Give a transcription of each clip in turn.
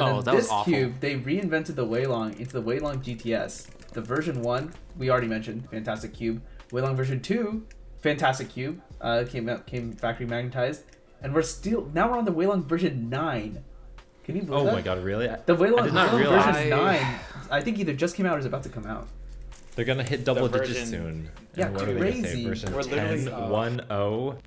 And Oh, then that was this awful. cube, they reinvented the Weilong into the Weilong GTS. The version one, we already mentioned, fantastic cube. Weilong version two, fantastic cube, uh, came out, came factory magnetized, and we're still now we're on the Weilong version nine. Can you believe that? Oh that? my god, really? The Weilong, I did not Weilong realize version nine, I think either just came out or is about to come out. they're gonna hit double The digits version- soon. Yeah, and what are they gonna say? crazy. Version We're literally- 10, uh, 1, 0.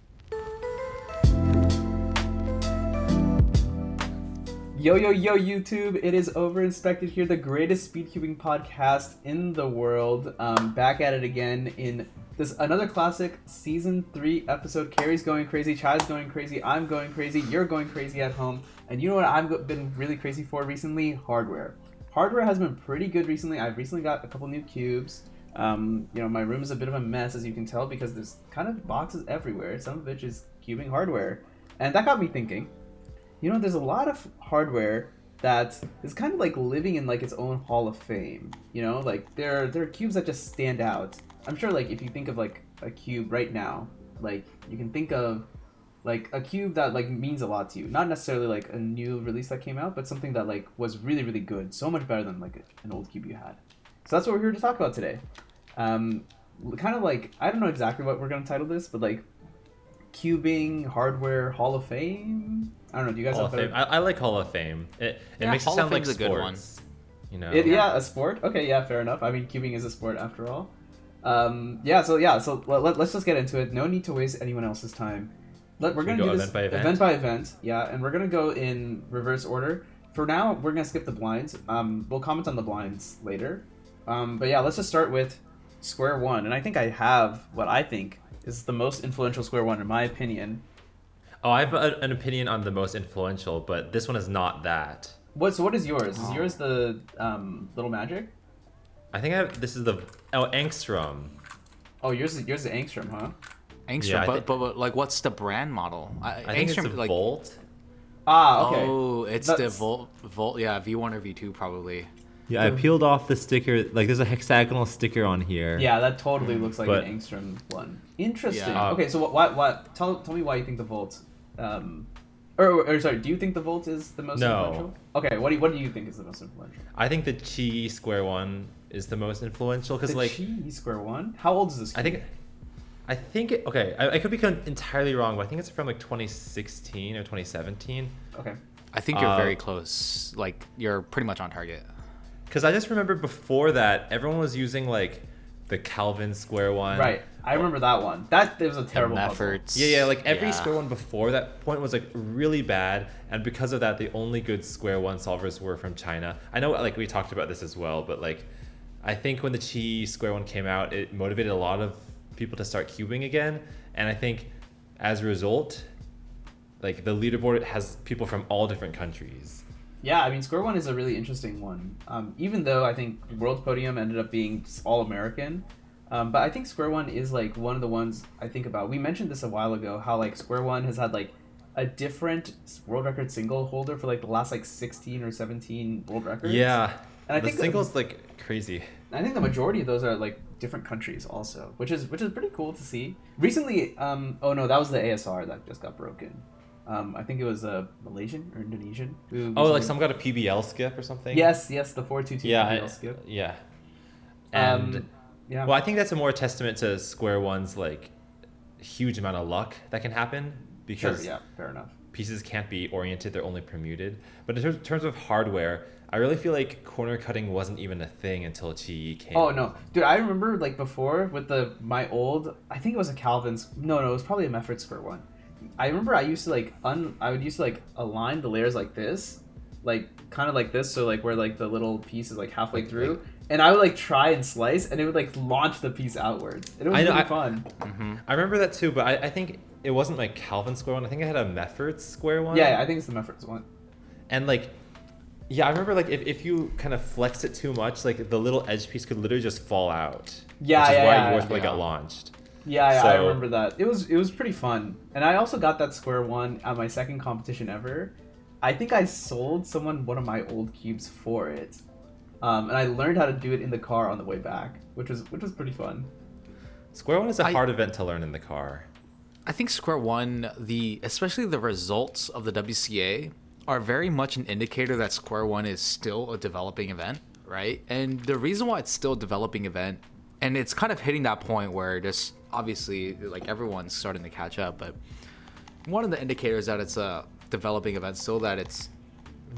Yo yo yo YouTube! It is Overinspected here, the greatest speedcubing podcast in the world. Um, back at it again in this another classic season three episode. Cary's going crazy, Chai's going crazy, I'm going crazy, you're going crazy at home, and you know what I've been really crazy for recently? Hardware. Hardware has been pretty good recently. I've recently got a couple new cubes. Um, you know, my room is a bit of a mess as you can tell because there's kind of boxes everywhere. Some of which is cubing hardware, and that got me thinking you know there's a lot of hardware that is kind of like living in like its own hall of fame you know? Like there there are cubes that just stand out. I'm sure like if you think of like a cube right now like you can think of like a cube that like means a lot to you. Not necessarily like a new release that came out but something that like was really really good. So much better than like an old cube you had. So that's what we're here to talk about today. Um kind of like i don't know exactly what we're to title this but like cubing hardware hall of fame i don't know do you guys Hall have of Fame. I, I like Hall of Fame. It, it Yeah, makes Hall it of sound like Fame's a good one. You know? It, yeah, a sport. Okay, yeah, fair enough. I mean, cubing is a sport after all. Um, yeah, so yeah, so let, let, us just get into it. No need to waste anyone else's time. Let, we're gonna go do this event by event? event by event. Yeah, and we're gonna go in reverse order. For now, we're gonna skip the blinds. Um, we'll comment on the blinds later. Um, but yeah, let's just start with square one. And I think I have what I think is the most influential square one in my opinion. Oh, I have a, an opinion on the most influential, but this one is not that. What? So what is yours? Is Oh. yours the um, little magic? I think I have, this is the oh Angstrom. Oh, yours is yours is the Angstrom, huh? Angstrom, Yeah, but, think- but but like, what's the brand model? I, I think Angstrom, it's a like, Volt. Ah, okay. Oh, it's the Volt, Volt, yeah, V1 or V2 probably. Yeah, I peeled off the sticker. Like, there's a hexagonal sticker on here. Yeah, that totally looks like But- an Angstrom one. Interesting. Yeah. okay, so what? What? What? Tell, tell me why you think the Volt. Um, or, or, or sorry, do you think the Volt is the most No. influential? Okay, what do you, what do you think is the most influential? I think the Chi Square one is the most influential because like Chi Square One. How old is this? I think I think it, okay. I, I could be entirely wrong, but I think it's from like 2016 or 2017. Okay. I think you're Uh, very close. Like, you're pretty much on target. Because I just remember before that, everyone was using like the Calvin Square one. Right. I remember that one. That there was a terrible puzzle. efforts. Yeah, yeah. Like every Yeah. Square one before that point was like really bad, and because of that, the only good Square one solvers were from China. I know, like we talked about this as well, but like, I think when the Chi Square one came out, it motivated a lot of people to start cubing again, and I think as a result, like the leaderboard has people from all different countries. Yeah, I mean, Square One is a really interesting one. Um, even though I think World Podium ended up being all American, um, but I think Square One is like one of the ones I think about. We mentioned this a while ago, how like Square One has had like a different world record single holder for like the last like sixteen or seventeen world records. Yeah, And I the think the- singles like crazy. I think the majority of those are like different countries also, which is which is pretty cool to see. Recently, um, oh no, that was the ASR that just got broken. Um, I think it was a Malaysian or Indonesian. Who Oh, like some got a PBL skip or something. Yes, yes, the four two two I- PBL skip. yeah. And Um, yeah. well, I think that's a more testament to Square One's like huge amount of luck that can happen sure, because yeah, fair enough. pieces can't be oriented; they're only permuted. But in terms, terms of hardware, I really feel like corner cutting wasn't even a thing until Chi came. Oh no, dude! I remember like before with the my old. I think it was a Calvin's. No, no, it was probably a Meffert Square one. I remember I used to like un. I would used to like align the layers like this, like kind of like this, so like where like the little piece is like halfway Like- through, and I would like try and slice, and it would like launch the piece outwards. And it was I know, really I- fun. hmm I remember that too, but I, I think it wasn't like Calvin Square one. I think I had a Meffert Square one. Yeah, yeah, I think it's the Meffert's one. And like, yeah, I remember like if, if you kind of flexed it too much, like the little edge piece could literally just fall out. Yeah, which is yeah, why yeah, yours yeah. probably got launched. Yeah, yeah I remember that. It was it was pretty fun, and I also got that square one at my second competition ever. I think I sold someone one of my old cubes for it, um, and I learned how to do it in the car on the way back, which was which was pretty fun. Square one is a I- hard event to learn in the car. I think Square One, the especially the results of the WCA are very much an indicator that Square One is still a developing event, right? And the reason why it's still a developing event, and it's kind of hitting that point where just obviously like everyone's starting to catch up, but one of the indicators that it's a developing event still that it's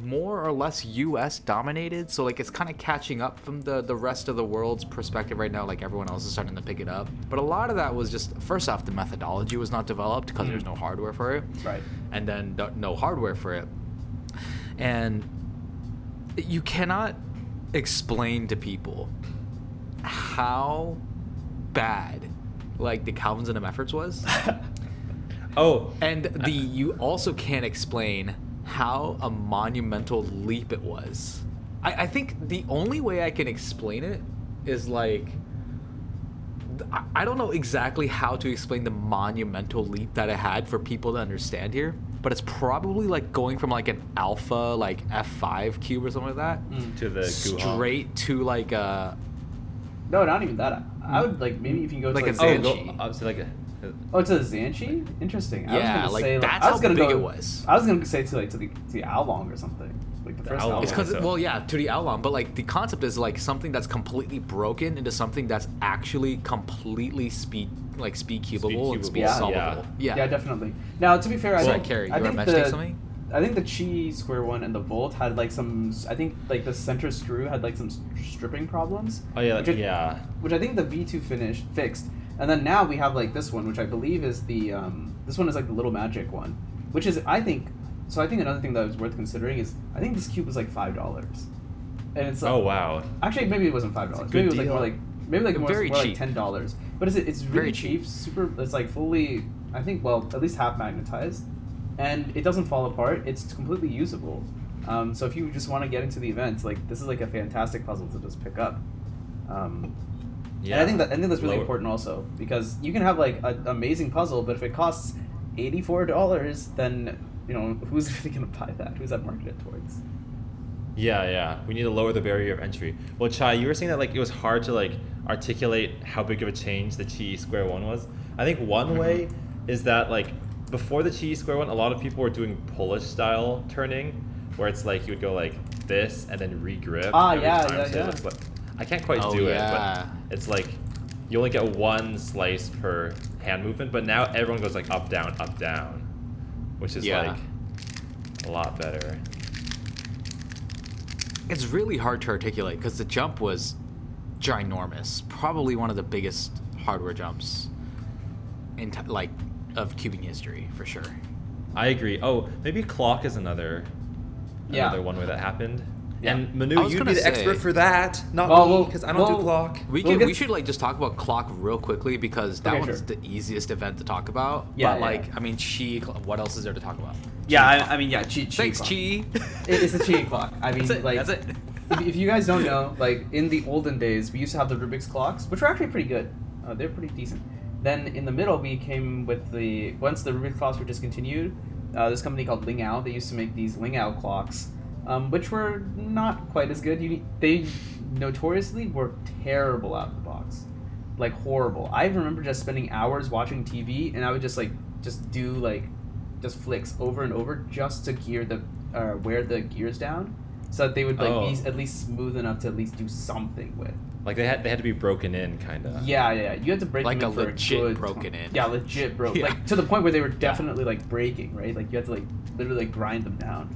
more or less US dominated. So like it's kind of catching up from the the rest of the world's perspective right now. Like everyone else is starting to pick it up. But a lot of that was just first off the methodology was not developed because there's mm. no hardware for it. Right. And then no hardware for it. And you cannot explain to people how bad like the Calvin's and efforts was. Oh, And the you also can't explain how a monumental leap it was. I, I think the only way I can explain it is like I- I don't know exactly how to explain the monumental leap that it had for people to understand here, but it's probably like going from like an alpha like F5 cube or something like that mm, to the Guha. straight to like a No, not even that. I, I would like maybe if you go to Like like, a Oh, Zhanchi. go, uh, so like a, oh to the Zhanchi. Interesting. I was Yeah, gonna like, say, that's I was how gonna big go, it was. I was gonna say to like to the to the Oolong or something. Like the, The first Oolong. Oolong. It's because so. well, yeah, to the outline, but like the concept is like something that's completely broken into something that's actually completely speed like speed cubable and cubable. speed Yeah. solvable. yeah. Yeah, definitely. Now, to be fair, I Sorry, think Cary, you were think mentioning the, something? I think the Chi Square One and the Volt had like some. I think like the center screw had like some stripping problems. oh yeah, Which I- yeah. which I think the V two finished fixed, and then now we have like this one, which I believe is the um, this one is like the little magic one, which is I think so. I think another thing that was worth considering is I think this cube was like five dollars, and it's like, Oh wow. actually maybe it wasn't five dollars. Maybe it was like deal. more like maybe like more, Very more like cheap. ten dollars. But it's it's really Very cheap, cheap. super. It's like fully I think well at least half magnetized, and it doesn't fall apart. It's completely usable. Um, so if you just want to get into the event, like this is like a fantastic puzzle to just pick up. Um, Yeah. and I think that I think that's really Lower- important also because you can have like an amazing puzzle, but if it costs eighty four dollars, then you know who's really gonna buy that? Who's that marketed towards? Yeah, yeah. We need to lower the barrier of entry. Well, Chai, you were saying that like it was hard to like articulate how big of a change the Chi Square One was. I think one Mm-hmm. way is that like before the Chi Square One, a lot of people were doing Polish style turning, where it's like you would go like this and then regrip. Ah, every yeah, time, yeah, so yeah. looks like- I can't quite Oh, do yeah. it, but it's like you only get one slice per hand movement. But now everyone goes like up down up down, which is Yeah. like a lot better. it's really hard to articulate because the jump was ginormous, probably one of the biggest hardware jumps in t- like of cubing history for sure. I agree. Oh, maybe clock is another Yeah. another one where that happened. Yeah. And Manu, you'd be the say- expert for that, not Well, me, because I don't well, do clock. We We'll we should like just talk about clock real quickly because that Okay, one's sure. the easiest event to talk about. Yeah, but yeah. like I mean, Chi. What else is there to talk about? Yeah, I, I mean yeah, chi, chi Thanks, clock. Chi. It, it's a chi clock. I mean That's it. like That's it. if, if you guys don't know, like in the olden days, we used to have the Rubik's clocks, which were actually pretty good. Uh, they're pretty decent. Then in the middle, we came with the once the Rubik's clocks were discontinued. Uh, this company called Lingao, they used to make these Lingao clocks, um, which were not quite as good. You they notoriously were terrible out of the box, like horrible. I remember just spending hours watching TV, and I would just like just do like just flicks over and over just to gear the uh, wear the gears down so that they would like Oh. be at least smooth enough to at least do something with. Like they had they had to be broken in, kind of. Yeah, yeah, yeah. You had to break Like them a in for legit good broken time. in. Yeah, legit broke. Yeah. Like to the point where they were definitely like breaking, right? Like you had to like literally like grind them down.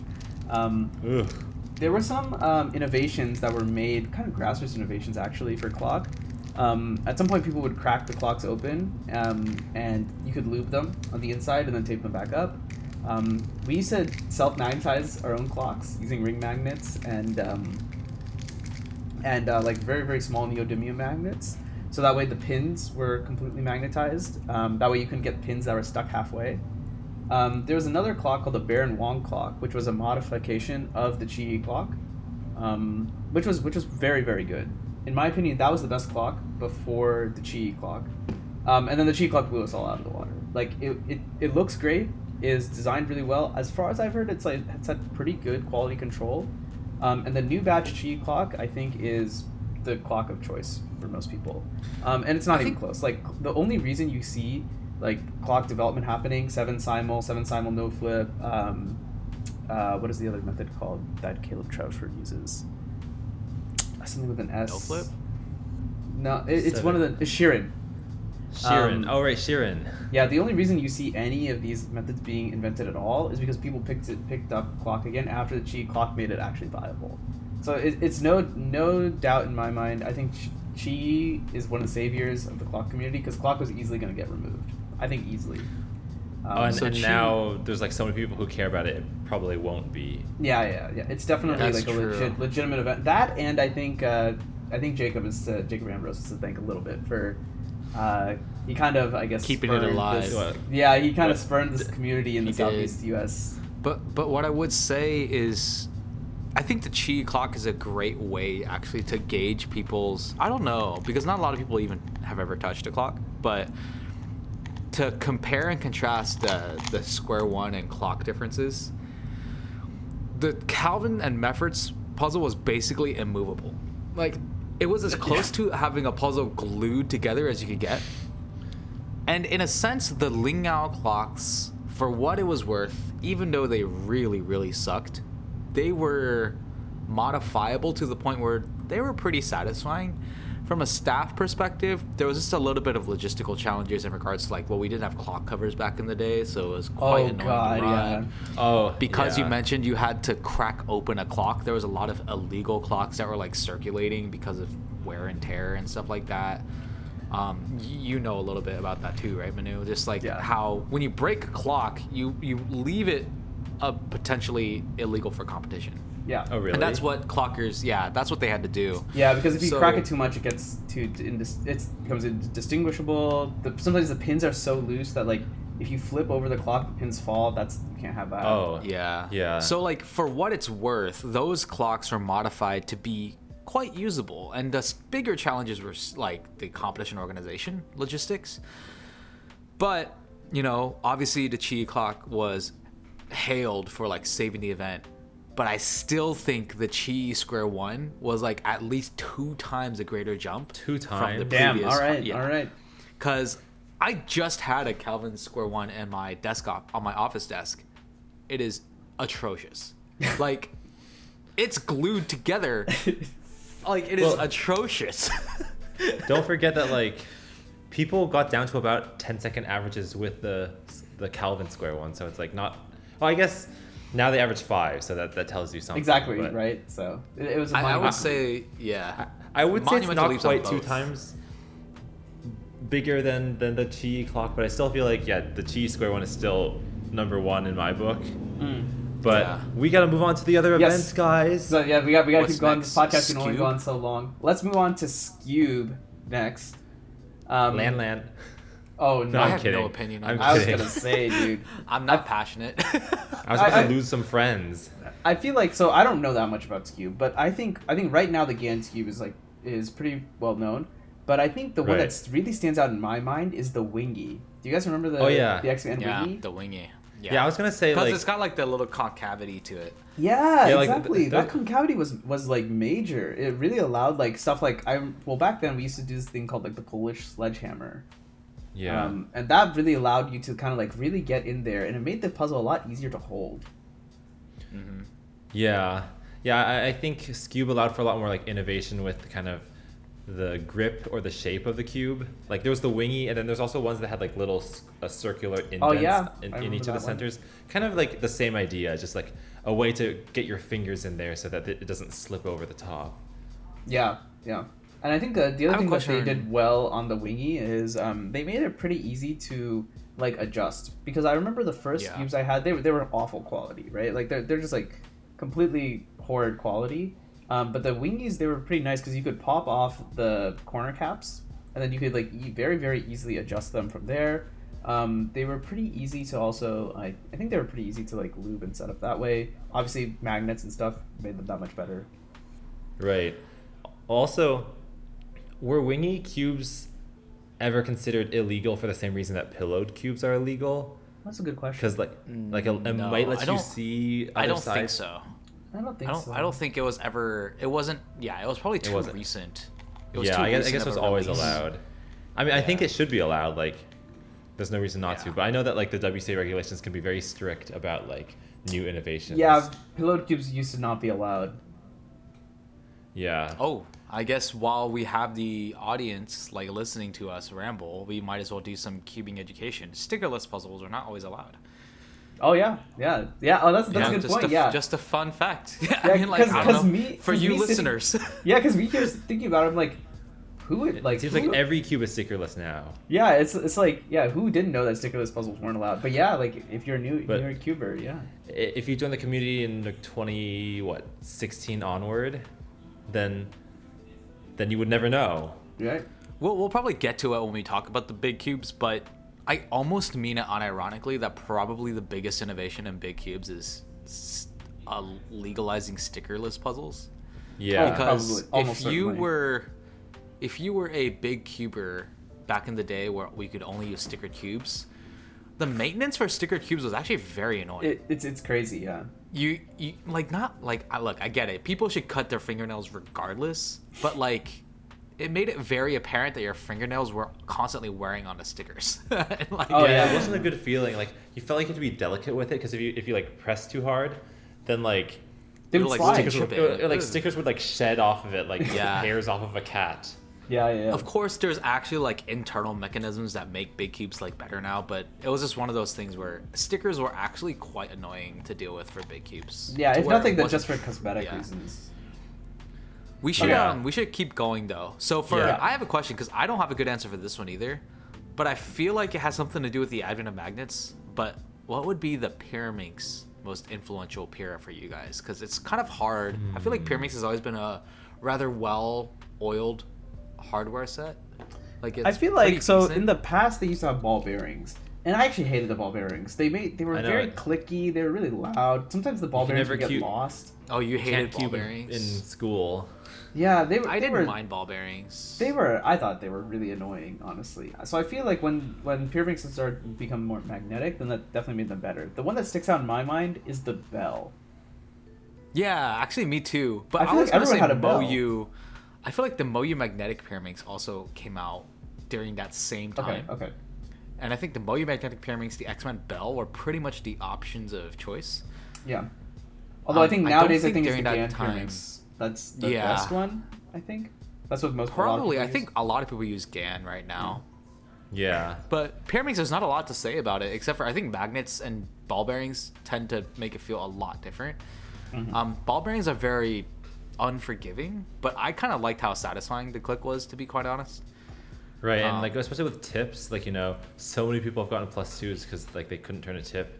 Um, Ugh. there were some um, innovations that were made, kind of grassroots innovations actually for clock. Um, at some point, people would crack the clocks open, um, and you could lube them on the inside and then tape them back up. Um, we used to self-magnetize our own clocks using ring magnets and um, and uh, like very very small neodymium magnets. So that way the pins were completely magnetized. Um, that way you couldn't get pins that were stuck halfway. Um, there was another clock called the Baron Wong clock, which was a modification of the Chi clock, um, which was which was very very good. In my opinion, that was the best clock before the Chi clock. Um, and then the Chi clock blew us all out of the water. Like it, it, it looks great, is designed really well. As far as I've heard, it's like it's had pretty good quality control. Um, and the new batch Chi clock, I think, is the clock of choice for most people. Um, and it's not I even think- close. Like the only reason you see like clock development happening, seven simul, seven simul no flip, um, uh, what is the other method called that Caleb Troutford uses? Something with an S. No flip? No, it, it's one of the it's Sheeran. Sheeran. Um, oh right, Sheeran. Yeah, the only reason you see any of these methods being invented at all is because people picked it picked up clock again after the Chi clock made it actually viable. So it, it's no no doubt in my mind. I think Ch- Chi is one of the saviors of the clock community because clock was easily going to get removed. I think easily. Um, oh, and, so and Chi- now there's like so many people who care about it. It probably won't be. yeah, yeah, yeah. It's definitely That's like a legit legitimate event. That and I think uh, I think Jacob is uh, Jacob Ambrose is to thank a little bit for. Uh, he kind of, I guess, Keeping it alive. this- yeah, he kind of What? spurned this community in He the did. southeast U.S. But but what I would say is, I think the chi clock is a great way actually to gauge people's. I don't know because not a lot of people even have ever touched a clock, but to compare and contrast the the square one and clock differences, the Calvin and Meffert's puzzle was basically immovable. Like it was as close to having a puzzle glued together as you could get. And in a sense, the Lingao clocks, for what it was worth, even though they really, really sucked, they were modifiable to the point where they were pretty satisfying. From a staff perspective, there was just a little bit of logistical challenges in regards to like, well, we didn't have clock covers back in the day, so it was quite Oh annoying God, to yeah. run. Oh, Because you mentioned you had to crack open a clock, there was a lot of illegal clocks that were like circulating because of wear and tear and stuff like that. Um, you know a little bit about that too, right, Manu? Just like Yeah. how when you break a clock, you you leave it uh, potentially illegal for competition. Yeah. Oh really? And that's what clockers, yeah, that's what they had to do. Yeah, because if you So- crack it too much, it gets too indis- it becomes indistinguishable. The, sometimes the pins are so loose that like if you flip over the clock, the pins fall. That's you can't have that. Oh Yeah. Yeah. So like for what it's worth, those clocks are modified to be quite usable, and the bigger challenges were like the competition organization logistics. But you know, obviously the Chi clock was hailed for like saving the event. But I still think the Chi Square One was like at least two times a greater jump. Two times. From the times? Damn. previous, All right. yeah All right. because I just had a Calvin Square One in my desktop on my office desk. It is atrocious. like, it's glued together. Like it is Well- atrocious. Don't forget that like people got down to about 10 second averages with the the Calvin square one, so it's like not. Well, I guess now they average five, so that that tells you something. Exactly. but Right. So it, it was. a I, I would say, yeah. I would say it's not quite two times bigger than than the Chi clock, but I still feel like yeah, the Chi square one is still number one in my book. Mm. But Yeah. we got to move on to the other Yes. events, guys. So yeah, we got we got to What's keep going. next? This podcast can only go on so long. Let's move on to Skewb next. Um, Land, land. Oh no. No, I I'm have kidding. no opinion on I'm this. I was gonna say, dude. I'm not passionate. I was I- about I- to lose some friends. I feel like so I don't know that much about Skewb, but I think I think right now the Gan Skewb is like is pretty well known. But I think the one Right. that really stands out in my mind is the Wingy. Do you guys remember the Oh, yeah. the X-Man yeah, Wingy? the wingy. Yeah, I was gonna say because like it's got like the little concavity to it. Yeah, Yeah, like, exactly. the- that concavity was was like major. It really allowed like stuff like I well back then we used to do this thing called like the Polish sledgehammer. Yeah. Um, and that really allowed you to kind of like really get in there, and it made the puzzle a lot easier to hold. hmm Yeah, yeah. I, I think Skewb allowed for a lot more like innovation with kind of the grip or the shape of the cube. Like there was the wingy, and then there's also ones that had like little s- a circular indents Oh, yeah. in, in each of the one. centers. Kind of like the same idea, just like a way to get your fingers in there so that it doesn't slip over the top. Yeah, yeah. And I think uh, the other thing that they did well on the wingy is um, they made it pretty easy to like adjust because I remember the first Yeah. cubes I had they were they were awful quality right like they're they're just like completely horrid quality. Um, but the wingies they were pretty nice because you could pop off the corner caps and then you could like e- very very easily adjust them from there. Um, they were pretty easy to also I, I think they were pretty easy to like lube and set up that way. Obviously magnets and stuff made them that much better. Right. Also, were wingy cubes ever considered illegal for the same reason that pillowed cubes are illegal? That's a good question. Because like mm, like a, it No, might let I you don't- see. I don't think so. I don't think I don't. so. I don't think it was ever. It wasn't. Yeah, it was probably too wasn't. recent. It was yeah, too I guess, I guess it was always release. allowed. I mean, I think it should be allowed. Like, there's no reason not to. But I know that like the WCA regulations can be very strict about like new innovations. Yeah, pillowed cubes used to not be allowed. Yeah. Oh, I guess while we have the audience like listening to us ramble, we might as well do some cubing education. Stickerless puzzles are not always allowed. Oh yeah, yeah, yeah. Oh, that's that's a good point. A, yeah, just a fun fact. Yeah, Yeah, I mean, like, 'cause- I 'cause don't know, me- for 'cause you me sitting- listeners. yeah. Because me just thinking about it, I'm like, who would like? it seems who- like every cube is stickerless now. Yeah, it's it's like yeah, who didn't know that stickerless puzzles weren't allowed? But yeah, like if you're new, But- you're a cuber, yeah. If you join the community in like 20 what 16 onward, then then you would never know. Right. We'll, we'll probably get to it when we talk about the big cubes, but I almost mean it unironically that probably the biggest innovation in big cubes is s- uh, legalizing stickerless puzzles. Yeah. Oh, because probably, almost if you were if you were a big cuber back in the day where we could only use sticker cubes, the maintenance for sticker cubes was actually very annoying. It, it's it's crazy, yeah. You you like not like I look, I get it. People should cut their fingernails regardless, but like it made it very apparent that your fingernails were constantly wearing on the stickers. And, like, Oh, yeah, yeah. it wasn't a good feeling. Like you felt like you had to be delicate with it because if you if you like press too hard, then like They You're would like slide. stickers stickers chip would, it. or, like stickers would like shed off of it like Yeah. hairs off of a cat. Yeah, yeah. Of course, there's actually like internal mechanisms that make big cubes like better now, but it was just one of those things where stickers were actually quite annoying to deal with for big cubes. Yeah, it's it nothing, wasn't- just for cosmetic yeah. reasons. We should um we should keep going though. So for Yeah. I have a question because I don't have a good answer for this one either, but I feel like it has something to do with the advent of magnets. But what would be the Pyraminx most influential Pyra for you guys? Because it's kind of hard. I feel like Pyraminx has always been a rather well oiled hardware set. Like it's I feel pretty like so decent. in the past they used to have ball bearings, and I actually hated the ball bearings. They made they were very it. clicky. They were really loud. Sometimes the ball You bearings never would get cute- lost. oh you hated Can't ball cube bearings. in school. Yeah, they were. I they didn't were, mind ball bearings. They were. I thought they were really annoying, honestly. So I feel like when when Pyraminx started to become more magnetic, then that definitely made them better. The one that sticks out in my mind is the bell. Yeah, actually, me too. But I I, was like gonna everyone say had a bell. Moyu. I feel like the Moyu magnetic Pyraminx also came out during that same time. okay. okay. And I think the Moyu magnetic Pyraminx, the X Man Bell, were pretty much the options of choice. Yeah. Although I Um, think I don't nowadays I think think it's the during GAN that time- Pyraminx. That's the Yeah. best one. I think. That's what most a lot of Probably, people I use. think a lot of people use GAN right now. Yeah. But Pyraminx, there's not a lot to say about it, except for I think magnets and ball bearings tend to make it feel a lot different. Mm-hmm. Um, ball bearings are very unforgiving, but I kind of liked how satisfying the click was, to be quite honest. Right, and Um, like especially with tips, like you know, so many people have gotten plus twos because like they couldn't turn a tip.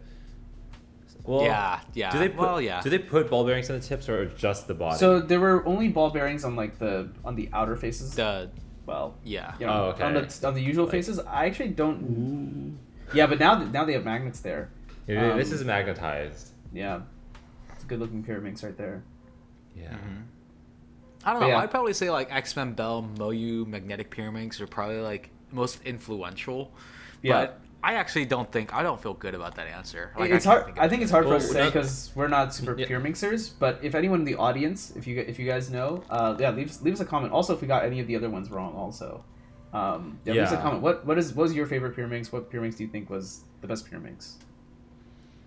Well, Yeah, yeah. Do they put, Well, yeah. Do they put ball bearings on the tips or just the body? So there were only ball bearings on like the on the outer faces. The well, yeah. you know, Oh, okay. on the on the usual Like- faces. I actually don't. Yeah, but now now they have magnets there. Yeah, this um, is magnetized. Yeah, it's a good looking Pyraminx right there. Yeah. Mm-hmm. I don't But know. yeah. I'd probably say like X Man Bell, Moyu, Magnetic Pyraminx are probably like most influential. Yeah. But I actually don't think I don't feel good about that answer. Like, it's can't hard. of I think it's hard for Well, us to say because we're not super Yeah. Pyraminxers. But if anyone in the audience, if you if you guys know, uh, yeah, leave us- leave us a comment. Also, if we got any of the other ones wrong, also, um, yeah, leave us a comment. What what is what was your favorite Pyraminx? What Pyraminx do you think was the best Pyraminx?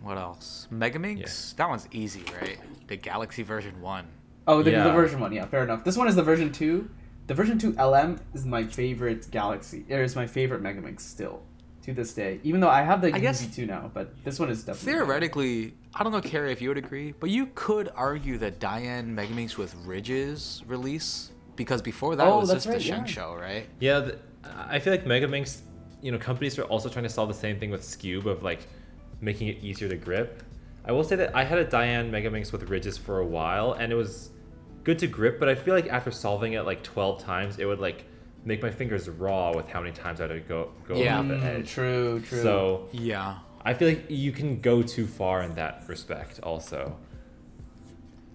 What else? Megaminx. That one's easy, right? The Galaxy version one. Oh, the, the version one. Yeah, fair enough. This one is the version two. The version two LM is my favorite Galaxy. It is my favorite Megaminx still to this day. Even though I have the I guess- UZ2 now, but this one is definitely Theoretically, I don't know, Cary, if you would agree, but you could argue that Dayan Megaminx with Ridges release because before that Oh, was that's just the yeah. ShengShou, right? Yeah, the, I feel like Megaminx, you know, companies are also trying to solve the same thing with Skewb of like making it easier to grip. I will say that I had a Dayan Megaminx with ridges for a while, and it was good to grip, but I feel like after solving it like 12 times, it would like make my fingers raw with how many times I had to go go Yeah. over the Mm, edge. true, true. So Yeah. I feel like you can go too far in that respect also.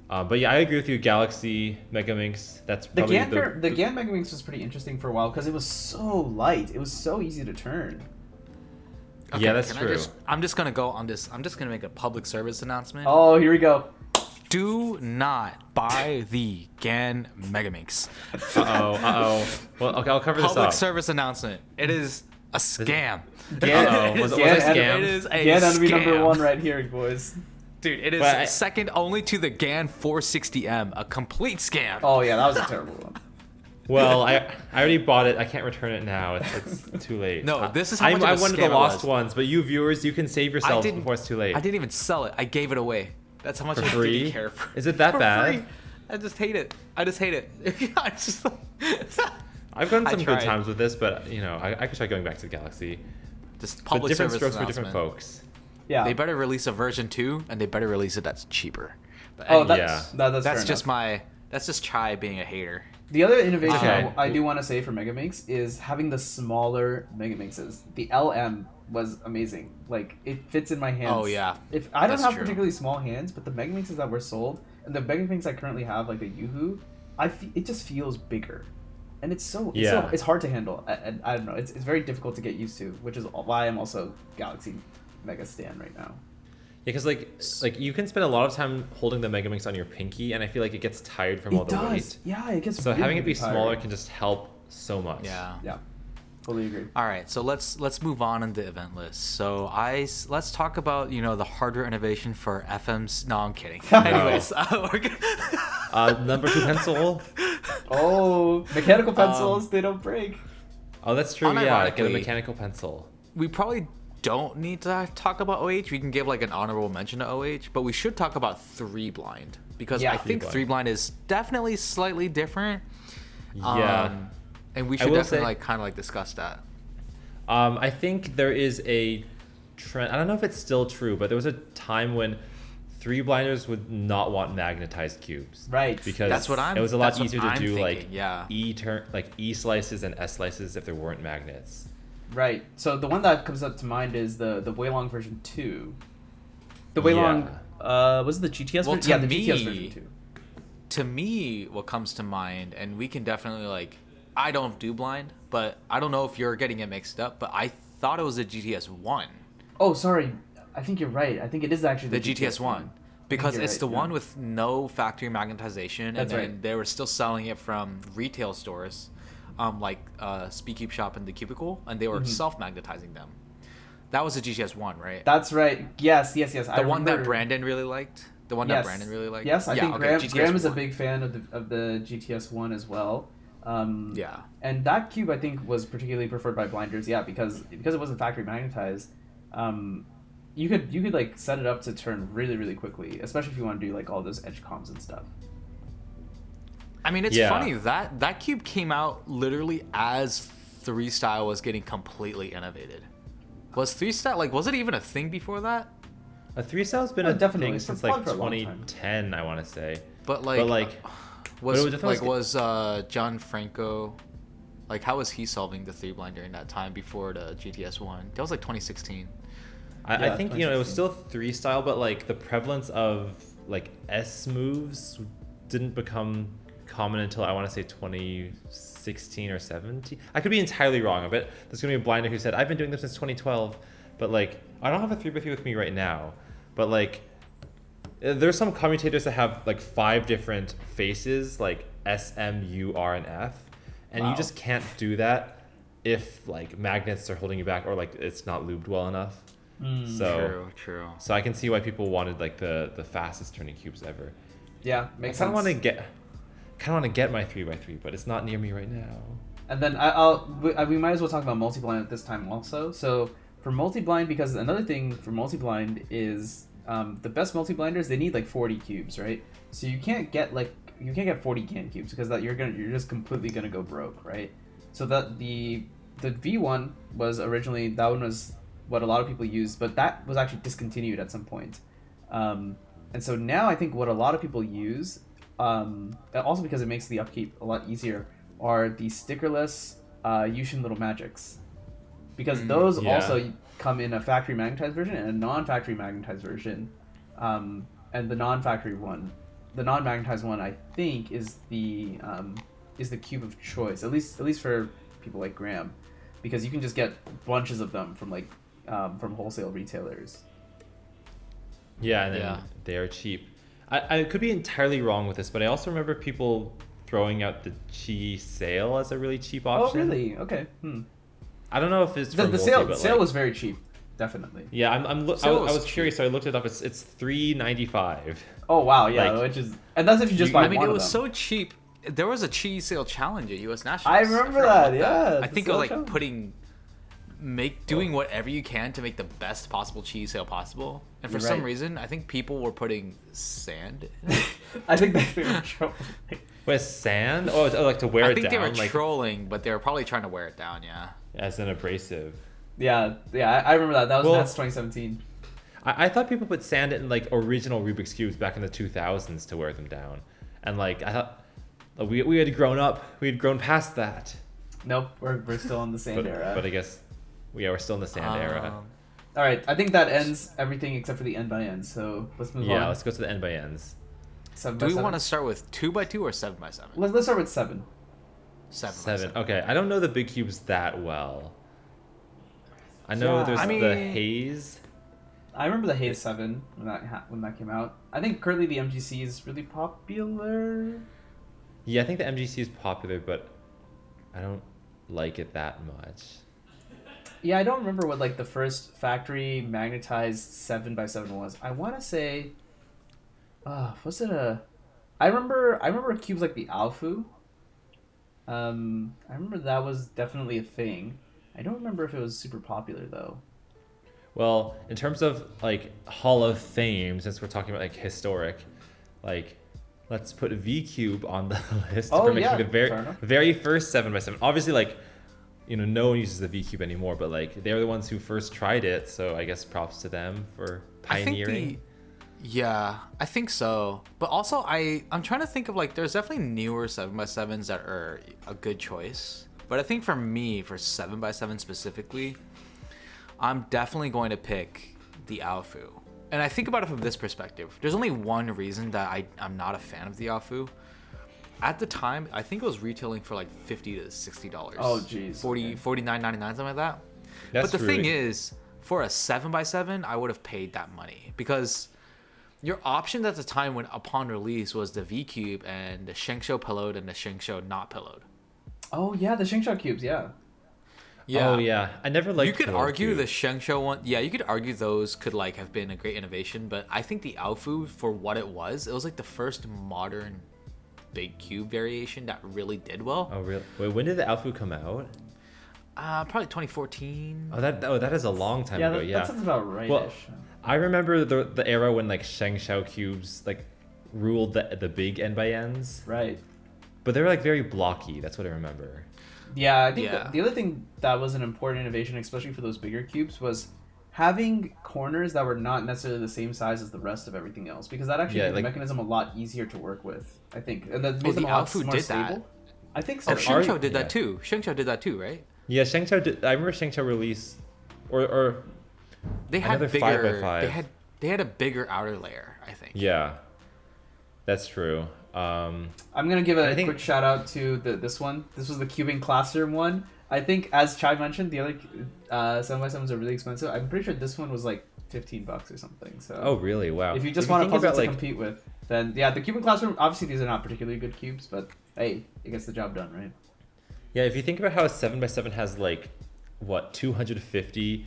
Um, but yeah, I agree with you. Galaxy Megaminx. That's the probably GAN the, Pyr- the GAN Megaminx was pretty interesting for a while because it was so light. It was so easy to turn. Yeah, that's can I true. just, I'm just gonna go on this. I'm just gonna make a public service announcement. Oh, here we go. Do not buy the GAN Megaminx. Uh oh. Uh oh. Well, okay, I'll cover this up. Public up. service announcement. It is a scam. GAN, Uh-oh. Was it- GAN was it en- scam? It is a GAN enemy scam. number one right here, boys. Dude, it is But I- second only to the GAN 460M, a complete scam. Oh yeah, that was a terrible one. Well, I I already bought it. I can't return it now. It's, it's too late. No, I- this is how I, much of I a wanted scam the lost was. ones, but you viewers, you can save yourselves before it's too late. I didn't even sell it. I gave it away. That's how much For I free? didn't care for. Is it that for bad? free. I just hate it. I just hate it. I just I've gotten I some good times with this, but you know, I, I could try going back to the Galaxy. just But public different service strokes for different folks. Yeah. They better release a version two, and they better release it that's cheaper. But oh, anyway, that's Yeah. that, that's, that's fair just enough. my. That's just Chai being a hater. The other innovation Okay. I, I do want to say for Megaminx is having the smaller Megaminxes. The LM was amazing. Like it fits in my hands. Oh, yeah. If I don't That's have true. particularly small hands, but the Megaminxes that were sold and the Megaminx I currently have, like the YuHu, I fe- it just feels bigger, and it's so it's, so, it's hard to handle. I, I, I don't know. It's, it's very difficult to get used to, which is why I'm also Galaxy Mega Stan right now. Yeah, because like like you can spend a lot of time holding the Megaminx on your pinky, and I feel like it gets tired from all the does. weight. Yeah, it gets. So really, having it be tired. smaller can just help so much. Yeah. Yeah, totally agree. All right, so let's let's move on in the event list. So I let's talk about you know the hardware innovation for FM's. No, I'm kidding. Anyways, uh, we're gonna, Uh, number two pencil. Oh, mechanical Um, pencils, they don't break. Oh, that's true. Yeah, get a mechanical pencil. we probably don't need to talk about OH. We can give like an honorable mention to OH, but we should talk about three blind because Yeah. I think Three-blind. three blind is definitely slightly different. Yeah. Um, and we should definitely say- like kind of like discuss that. Um, I think there is a trend. I don't know if it's still true, but there was a time when three blinders would not want magnetized cubes. Right. Because That's what I'm- it was a lot easier to I'm do thinking, like yeah. e turn like e slices and s slices if there weren't magnets. Right. So the one that comes up to mind is the the Weilong version two. The Weilong, uh, was it the GTS Well, version? Yeah, the GTS version two. to me what comes to mind and we can definitely like i don't do blind but i don't know if you're getting it mixed up but i thought it was a gts 1 Oh, sorry. I think you're right. I think it is actually the gts 1 because it's right, the yeah. one with no factory magnetization That's and then right. they were still selling it from retail stores um, like uh, speedcube shop and the cubicle and they were Mhm. self-magnetizing them that was a gts 1 right That's right. Yes, yes, yes. the I one that brandon really liked the one yes. that brandon really liked Yes, I Yeah, think okay, Graham, Graham is a big fan of the of the GTS one as well. Um, yeah and that cube I think was particularly preferred by blinders. Yeah, because because it wasn't factory magnetized. Um, you could you could like set it up to turn really really quickly, especially if you want to do like all those edge comms and stuff. I mean, it's Yeah. funny that that cube came out literally as three style was getting completely innovated. Was three style like was it even a thing before that? A three style's been Oh, a definitely. thing It's since like for a long time. 2010, I want to say. But like, but like, was it was like was uh John Franco, like how was he solving the three blind during that time before the GTS one? That was like 2016. I, I think you know it was still three style, but like the prevalence of like S moves didn't become common until I want to say 2016 or 17. I could be entirely wrong. I bet there's gonna be a blinder who said I've been doing this since 2012, but like I don't have a three by three with me right now, but like uh, there's some commutators that have like five different faces, like S, M, U, R, and F, and Wow. you just can't do that if like magnets are holding you back or like it's not lubed well enough. So true, true. so I can see why people wanted like the the fastest turning cubes ever. Yeah, makes kind sense. of want to get kind of want to get my three by three, but it's not near me right now. And then I, I'll we, we might as well talk about multi blind at this time also. So for multi blind, because another thing for multi blind is um, the best multi blinders they need like forty cubes, right? So you can't get like you can't get forty can cubes because that you're gonna you're just completely gonna go broke, right? So that the the V one was originally that one was what a lot of people used, but that was actually discontinued at some point. Um, and so now I think what a lot of people use, um, also because it makes the upkeep a lot easier, are the stickerless uh, YuXin Little Magics. Because Mm, those yeah. also come in a factory magnetized version and a non-factory magnetized version. Um, and the non-factory one, the non-magnetized one, I think is the um, is the cube of choice. At least at least for people like Graham, because you can just get bunches of them from like um, from wholesale retailers. Yeah, and Yeah. they are cheap. I, I could be entirely wrong with this, but I also remember people throwing out the Chi sale as a really cheap option. Oh, really? Okay. Hmm. I don't know if it's The, for the multi, sale but, sale like- was very cheap. definitely. Yeah, I'm. I'm lo- I, was, I was was curious, so I looked it up. It's it's three ninety five. Oh wow, yeah, Like- which is and that's if you just You- buy I mean, one it was so cheap. There was a cheese sale challenge at U.S. National. I remember that, yeah, I think it was like challenge. putting, make doing whatever you can to make the best possible cheese sale possible. And for You're some right. reason, I think people were putting sand. in it. I think they were trouble. With sand? Oh, it's- oh, like to wear it down. I it think down, they were like trolling, but they were probably trying to wear it down. Yeah. as an abrasive. Yeah, yeah, I, I remember that. That was Well- Nats 2017. I, I thought people put sand in like original Rubik's cubes back in the 2000s to wear them down, and like I thought like, we we had grown up, we had grown past that. Nope, we're, we're still in the same But, era. but I guess yeah, we're still in the sand era. Um, All right, I think that ends everything except for the end by end. So let's move Yeah, on. Yeah, let's go to the end by ends. Seven Do by we seven. want to start with two by two or seven by seven? Let's, let's start with seven. Seven. by Seven. Okay, I don't know the big cubes that well. I know Yeah, there's I the haze. I remember the Haze Seven when that ha- when that came out. I think currently the MGC is really popular. Yeah, I think the MGC is popular, but I don't like it that much. Yeah, I don't remember what like the first factory magnetized seven by seven was. I want to say, uh, was it a? I remember I remember cubes like the AoFu. Um, I remember that was definitely a thing. I don't remember if it was super popular though. Well, in terms of like Hall of Fame, since we're talking about like historic, like let's put V Cube on the list Oh, for making yeah, the very very first seven by seven. Obviously, like you know, no one uses the V Cube anymore, but like they're the ones who first tried it, so I guess props to them for I think pioneering. the yeah, I think so. But also, I I'm trying to think of like there's definitely newer seven by sevens that are a good choice. But I think for me, for seven by seven specifically, I'm definitely going to pick the AoFu. And I think about it from this perspective. There's only one reason that I I'm not a fan of the AoFu. At the time, I think it was retailing for like fifty to sixty dollars. Oh, jeez, 40 okay. 49 99 something like that. That's but the thing is, for a seven by seven, I would have paid that money because your options at the time when upon release was the V Cube and the ShengShou pillowed and the ShengShou not pillowed. Oh yeah, the ShengShou cubes. Yeah. Yeah. Oh yeah, I never liked. you could Pillow argue the Cube. ShengShou one. Yeah, you could argue those could like have been a great innovation, but I think the AoFu for what it was, it was like the first modern big cube variation that really did well. Oh really? Wait, when did the AoFu come out? Uh, probably 2014. Oh, that oh that is a long time Yeah, ago. that, yeah. that sounds about right. Well, I remember the the era when like ShengShou cubes like ruled the the big n by n's, right. but they were like very blocky. That's what I remember. Yeah, I think Yeah. The, the other thing that was an important innovation, especially for those bigger cubes, was having corners that were not necessarily the same size as the rest of everything else, because that actually Yeah, made the mechanism a lot easier to work with. I think, and that Oh, made them the a lot AoFu more did stable. that. I think so. Oh, And ShengShou did yeah. that too. ShengShou did that too, right? Yeah, ShengShou. Did, I remember ShengShou release, or or They had Another five by bigger. five. They had they had a bigger outer layer, I think. yeah, that's true. Um, I'm gonna give a I think- quick shout out to the this one. This was the cubing classroom one. I think, as Chai mentioned, the other uh, seven by sevens are really expensive. I'm pretty sure this one was like 15 bucks or something. So oh really? Wow. if you just If want a think puzzle about, to like compete with, then yeah, the cubing classroom. Obviously, these are not particularly good cubes, but hey, it gets the job done, right? yeah, if you think about how a seven by seven has like what 250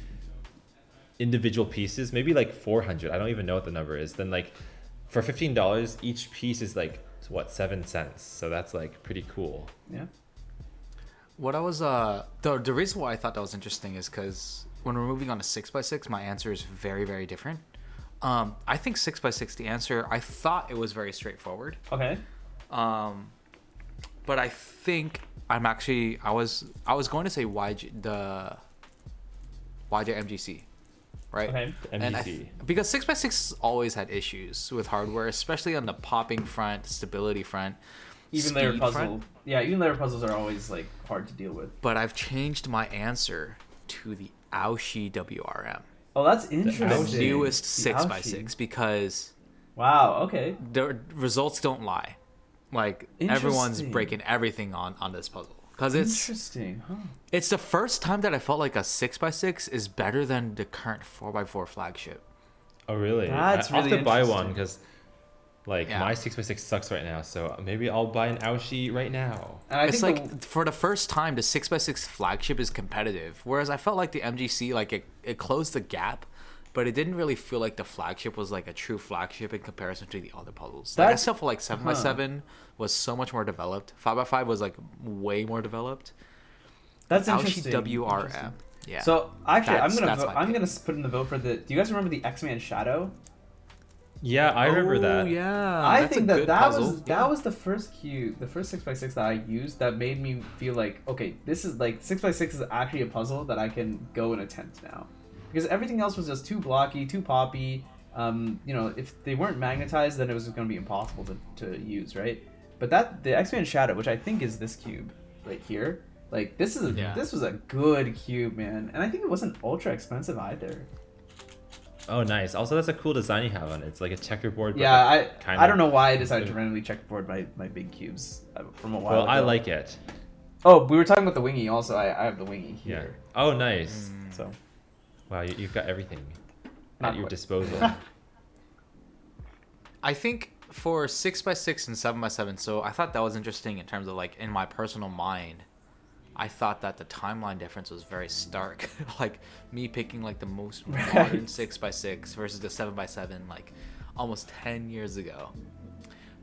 individual pieces, maybe like 400. I don't even know what the number is. Then like for fifteen dollars, each piece is like what seven cents. So that's like pretty cool. Yeah. What I was uh the the reason why I thought that was interesting is because when we're moving on to six by six, my answer is very very different. Um, I think six by six, the answer. I thought it was very straightforward. Okay. Um, but I think I'm actually I was I was going to say YG the YJ MGC, right? Okay. MGC. th- because six x six always had issues with hardware, especially on the popping front, stability front, Even layer speed puzzle. front. Yeah, even layer puzzles are always like hard to deal with. But I've changed my answer to the Aoshi WRM, Oh, that's the interesting. newest six by six because Wow. Okay. the results don't lie. Like everyone's breaking everything on on this puzzle because it's interesting. Huh. It's the first time that I felt like a six x six is better than the current four x four flagship. Oh really? That's I, I'll have to buy one because Like Yeah. my six x six sucks right now, so maybe I'll buy an Aoshi right now. And I it's think like the- for the first time, the six x six flagship is competitive. Whereas I felt like the MGC, like it, it closed the gap, but it didn't really feel like the flagship was like a true flagship in comparison to the other puzzles. Like, I That's- still feel like seven huh. x seven was so much more developed. Five x five was like way more developed. that's Aoshi interesting. WRM. Interesting. Yeah. So actually, That's- I'm gonna vote, I'm pick. gonna put in the vote for the. Do you guys remember the X Man Shadow? Yeah, I remember Oh, that. Yeah, I think that that puzzle. was that was the first cube, the first six x six that I used that made me feel like okay, this is like six x six is actually a puzzle that I can go and attempt now, because everything else was just too blocky, too poppy. Um, you know, if they weren't magnetized, then it was going to be impossible to, to use, right? But that the X-Man Shadow, which I think is this cube right here, like this is a, Yeah. this was a good cube, man, and I think it wasn't ultra expensive either. Oh, nice. Also, that's a cool design you have on it. It's like a checkerboard. but, Yeah, like, I kind I don't know why I decided to randomly checkerboard my, my big cubes uh, from a while Well, I like it. Oh, we were talking about the wingy. Also, I, I have the wingy Yeah. here. Oh, nice. So Wow, you, you've got everything Not at your quite. disposal. I think for six by six and seven by seven, so I thought that was interesting in terms of like in my personal mind. I thought that the timeline difference was very stark. like me picking like the most Right. modern six by six versus the seven by seven, like almost ten years ago.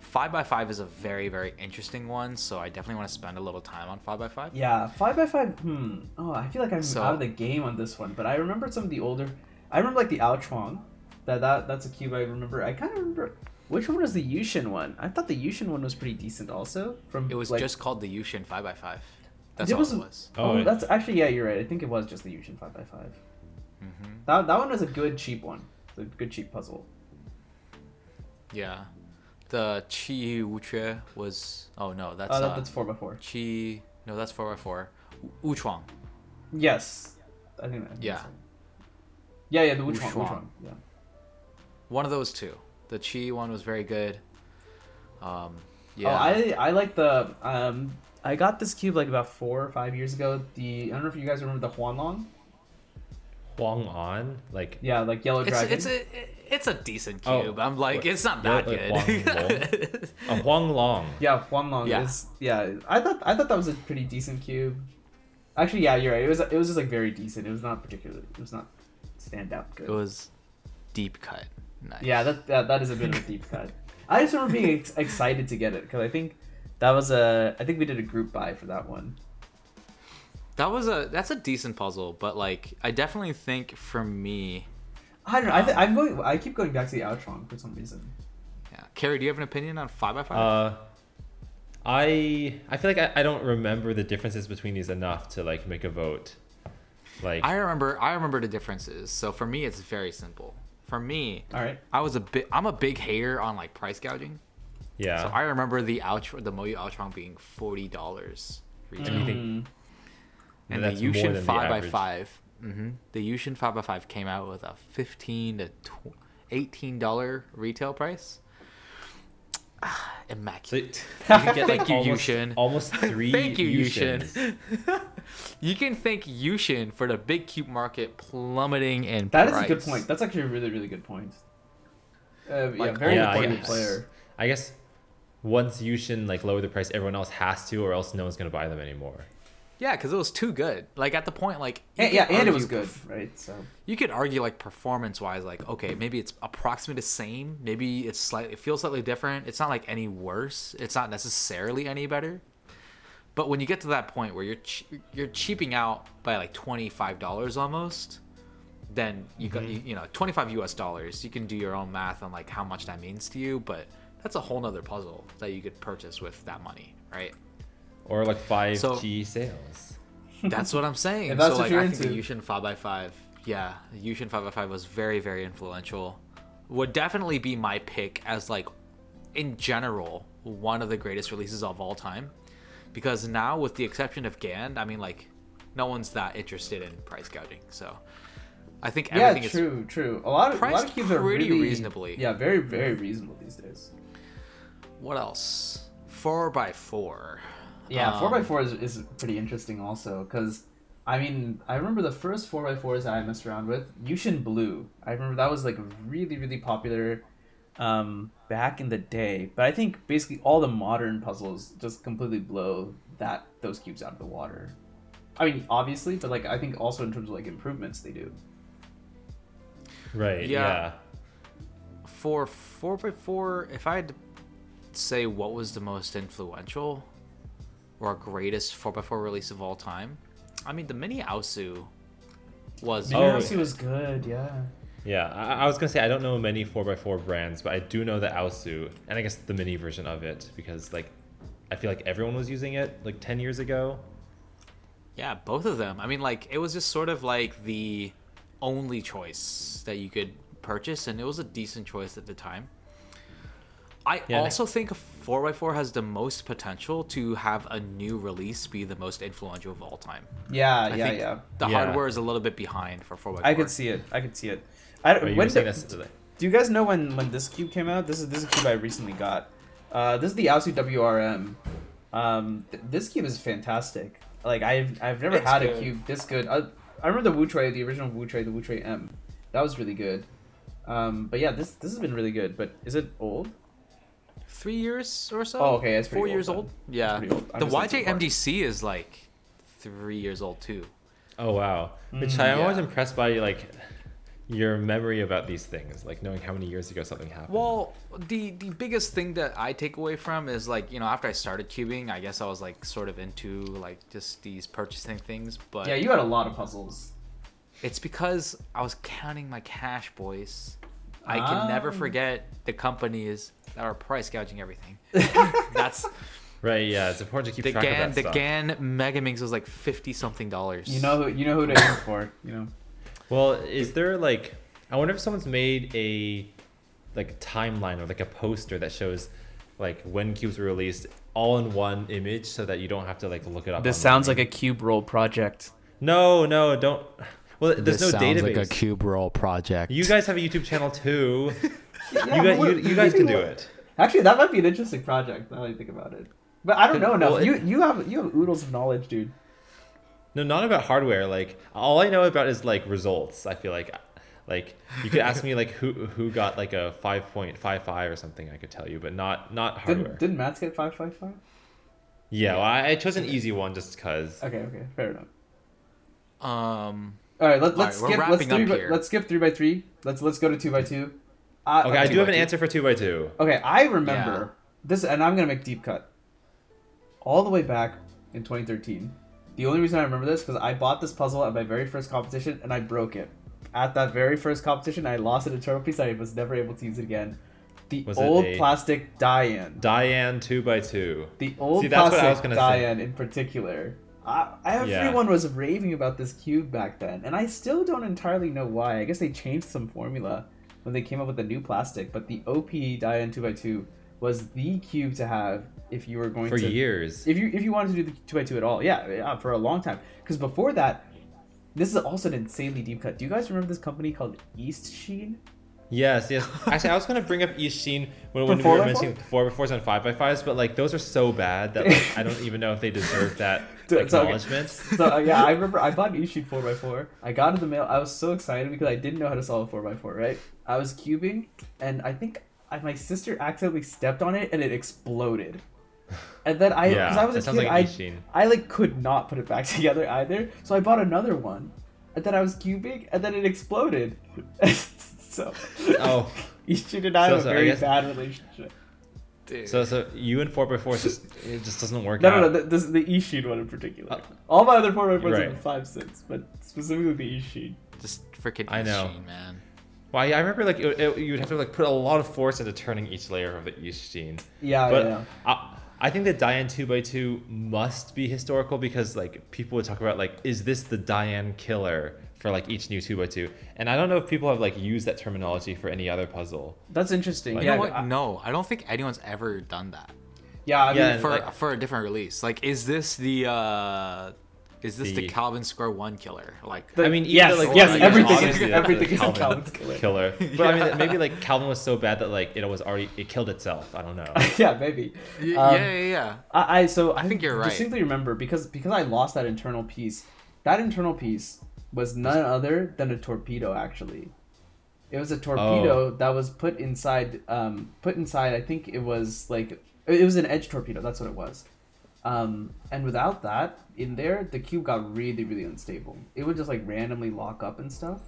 Five by five is a very very interesting one, so I definitely want to spend a little time on five by five. yeah, five by five. Hmm. Oh, I feel like I'm So- out of the game on this one. But I remember some of the older. I remember like the AoChuang. That that that's a cube I remember. I kind of remember. Which one was the YuXin one? I thought the YuXin one was pretty decent also. From It was like, just called the YuXin five by five. That's It all was- it was. Oh, Oh, that's actually yeah. You're right. I think it was just the YuXin five by five. hmm That that one was a good cheap one. It's a good cheap puzzle. Yeah, the Qi Wuque was. Oh no, that's Oh, that, uh, that's four by four. Qi. No, that's four by four. Wu Chuang. Yes, I think that. Yeah. Yeah, yeah, the Wuchuang. Wuchuang. Wuchuang. Yeah. One of those two. The Qi one was very good. Um, yeah. Oh, I I like the um. I got this cube like about four or five years ago. The I don't know if you guys remember the Huanlong. Huanglong, like Yeah, like yellow it's dragon. it's a it's a decent Oh, cube. I'm like what- it's not that like good. a Huanglong. Yeah, Huanglong. Yeah. is yeah. I thought I thought that was a pretty decent cube. Actually, yeah, you're right. It was it was just like very decent. It was not particularly. It was not stand out good. it was deep cut. Nice. Yeah, that, that that is a bit of a deep cut. I just remember being ex- excited to get it because I think that was a. I think we did a group buy for that one. That was a that's a decent puzzle, but like I definitely think for me, I don't know. I th- I'm going. I keep going back to the Outrong for some reason. yeah. Cary, do you have an opinion on five by five? Uh, I I feel like I, I don't remember the differences between these enough to like make a vote. Like I remember I remember the differences. So for me, it's very simple. For me, All right. I was a bit. I'm a big hater on like price gouging. Yeah, So I remember the Ultra, the Moyu Ultron being forty dollars retail, And Mm. and the YuXin five by average. five. Mm-hmm. The YuXin five by five came out with a fifteen to tw- eighteen dollar retail price. Ah, so you, Immaculate. can get like Thank you, almost, YuXin. almost three. Thank you, YuXin. you can thank YuXin for the big cube market plummeting in That is price. a good point. That's actually a really really good point. Uh, yeah, very yeah, important player. I guess once YuXin like lower the price, everyone else has to, or else no one's gonna buy them anymore. Yeah, because it was too good. Like at the point, like you And, yeah, and it was good, perf- right? So you could argue like performance wise, like okay, maybe it's approximately the same. Maybe it's slightly, it feels slightly different. It's not like any worse. It's not necessarily any better. But when you get to that point where you're ch- you're cheaping out by like twenty five dollars almost, then you got mm-hmm. you, you know twenty five U.S. dollars. You can do your own math on like how much that means to you, but that's a whole nother puzzle that you could purchase with that money, right? Or like five So- G sales. That's what I'm saying. If that's so what like you're I think the. YuXin five x five, yeah, the YuXin five x five was very very influential. Would definitely be my pick as like, in general, one of the greatest releases of all time, because now with the exception of Gan, I mean like, no one's that interested in price gouging. So, I think yeah, everything is true, true. A lot of a lot of cubes are pretty really reasonably. Yeah, very very reasonable these days. What else? Four by four. Yeah, four by Um, four is, is pretty interesting also because I mean I remember the first four by fours that I messed around with YuXin Blue. I remember that was like really really popular. um, back in the day, but I think basically all the modern puzzles just completely blow that those cubes out of the water. I mean, obviously, but like I think also in terms of like improvements they do. Right. Yeah. Yeah. For 4x4, if I had to say what was the most influential or greatest 4x4 release of all time, I mean, the Mini Aosu was. Oh, Mirror's was good, yeah. Yeah, I, I was gonna say I don't know many 4x4 brands, but I do know the Aosu, and I guess the mini version of it because like I feel like everyone was using it like 10 years ago. Yeah, both of them. I mean, like, it was just sort of like the only choice that you could purchase, and it was a decent choice at the time. I Yeah, also think 4x4 has the most potential to have a new release be the most influential of all time. Yeah, I yeah, think yeah. the Yeah. hardware is a little bit behind for 4x4. I could see it. I could see it. I don't, But you when were saying the- that's Do you guys know when when this cube came out? This is this is a cube I recently got. Uh, this is the Aosu WRM. Um, th- this cube is fantastic. Like I've I've never It's had a cube this good. I, I remember the Wu Tray, the original Wu Tray, the Wu Tray M. That was really good. Um, but yeah, this this has been really good. But is it old? Three years or so? Oh, okay, it's Four old years then. old? Yeah. old. The just not too YJ. MGC is like three years old too. Oh wow, which Mm, I'm always impressed by like your memory about these things, like knowing how many years ago something happened. Well, the the biggest thing that I take away from is like you know after I started cubing, I guess I was like sort of into like just these purchasing things, but Yeah, you had a lot of puzzles. it's because I was counting my cash, boys. I can never Ah. forget the companies that are price gouging everything. That's right, yeah, it's important to keep the track GAN. of The that stuff. GAN Megaminx was like fifty something dollars. You know who you know who to aim for. You know. Well, is there like I wonder if someone's made a like timeline or like a poster that shows like when cubes were released all in one image so that you don't have to like look it up. This online. sounds like a cube roll project. No, no, don't. Well, there's This no sounds database. like a cube roll project. you guys have a YouTube channel too. Yeah, you guys, you, you guys can do it. Actually, that might be an interesting project. Now that you think about it. But I don't know enough. Well, it- you you have you have oodles of knowledge, dude. No, not about hardware. Like all I know about is like results. I feel like, like you could ask me like who who got like a five point five five or something. I could tell you, but not not hardware. Did did Matt's get five five five? yeah, well, I, I chose an easy one just because. Okay, okay, fair enough. um. All right, let, let's All right, skip. Let's three. up By, here. let's skip three by three. Let's let's go to two by two. Uh, Okay, I do have an two. answer for two by two. Okay, I remember this, and I'm gonna make deep cut. All the way back in 2013. The only reason I remember this because I bought this puzzle at my very first competition and I broke it. At that very first competition, I lost an eternal piece. I was never able to use it again. The Was old plastic Dayan. Dayan two by two. The old See, that's what I plastic was gonna say. Dayan in particular. I, everyone was raving about this cube back then, and I still don't entirely know why. I guess they changed some formula when they came up with the new plastic, but the OP Dayan 2x2 was the cube to have if you were going For to years. if you if you wanted to do the 2x2 at all. Yeah, yeah, for a long time. Because before that, this is also an insanely deep cut. Do you guys remember this company called Eastsheen? Yes, yes. Actually, I was gonna bring up Eastsheen when, when we were by mentioning four by fours and five by fives, but like those are so bad that like, I don't even know if they deserve that okay. acknowledgement. so uh, yeah, I remember I bought an Eastsheen 4x4. I got it in the mail. I was so excited because I didn't know how to solve a 4x4, right? I was cubing, and I think I, my sister accidentally stepped on it and it exploded. And then I, because Yeah, I was a kid, like I. I like could not put it back together either. So I bought another one, and then I was cubing, and then it exploded. So, Oh, Eastsheen and I So- have so a I very guess- bad relationship. Dude. so so you and four by four just it just doesn't work No, out. no, no. The, this is the Eastsheen one in particular. Uh, All my other 4x4s right. have been five cents, but specifically the Eastsheen. just freaking I know. machine, man. Well, yeah, I remember like it, it, you would have to like put a lot of force into turning each layer of the Eastsheen. Yeah, but yeah. I, I think that Dayan 2x2 must be historical because like people would talk about like is this the Dayan killer for like each new 2x2 and I don't know if people have like used that terminology for any other puzzle. That's interesting. Like- You yeah, know what? I- no, I don't think anyone's ever done that yeah, I Yeah, mean, for like- for a different release. Like, is this the uh is this the, The- Calvin Square One killer? Like, The- I mean, even yes, though, like, yes, like, everything is everything the is Calvin Calvin's killer. killer. But I mean, maybe like Calvin was so bad that like it was already it killed itself. I don't know. yeah, maybe. Um, yeah, yeah, yeah. I, I so I think you're right. Distinctly remember because because I lost that internal piece. That internal piece was none other than a torpedo, actually. It was a torpedo Oh. that was put inside. Um, put inside. I think it was like it was an edge torpedo. That's what it was. Um, and without that in there, the cube got really, really unstable. It would just like randomly lock up and stuff.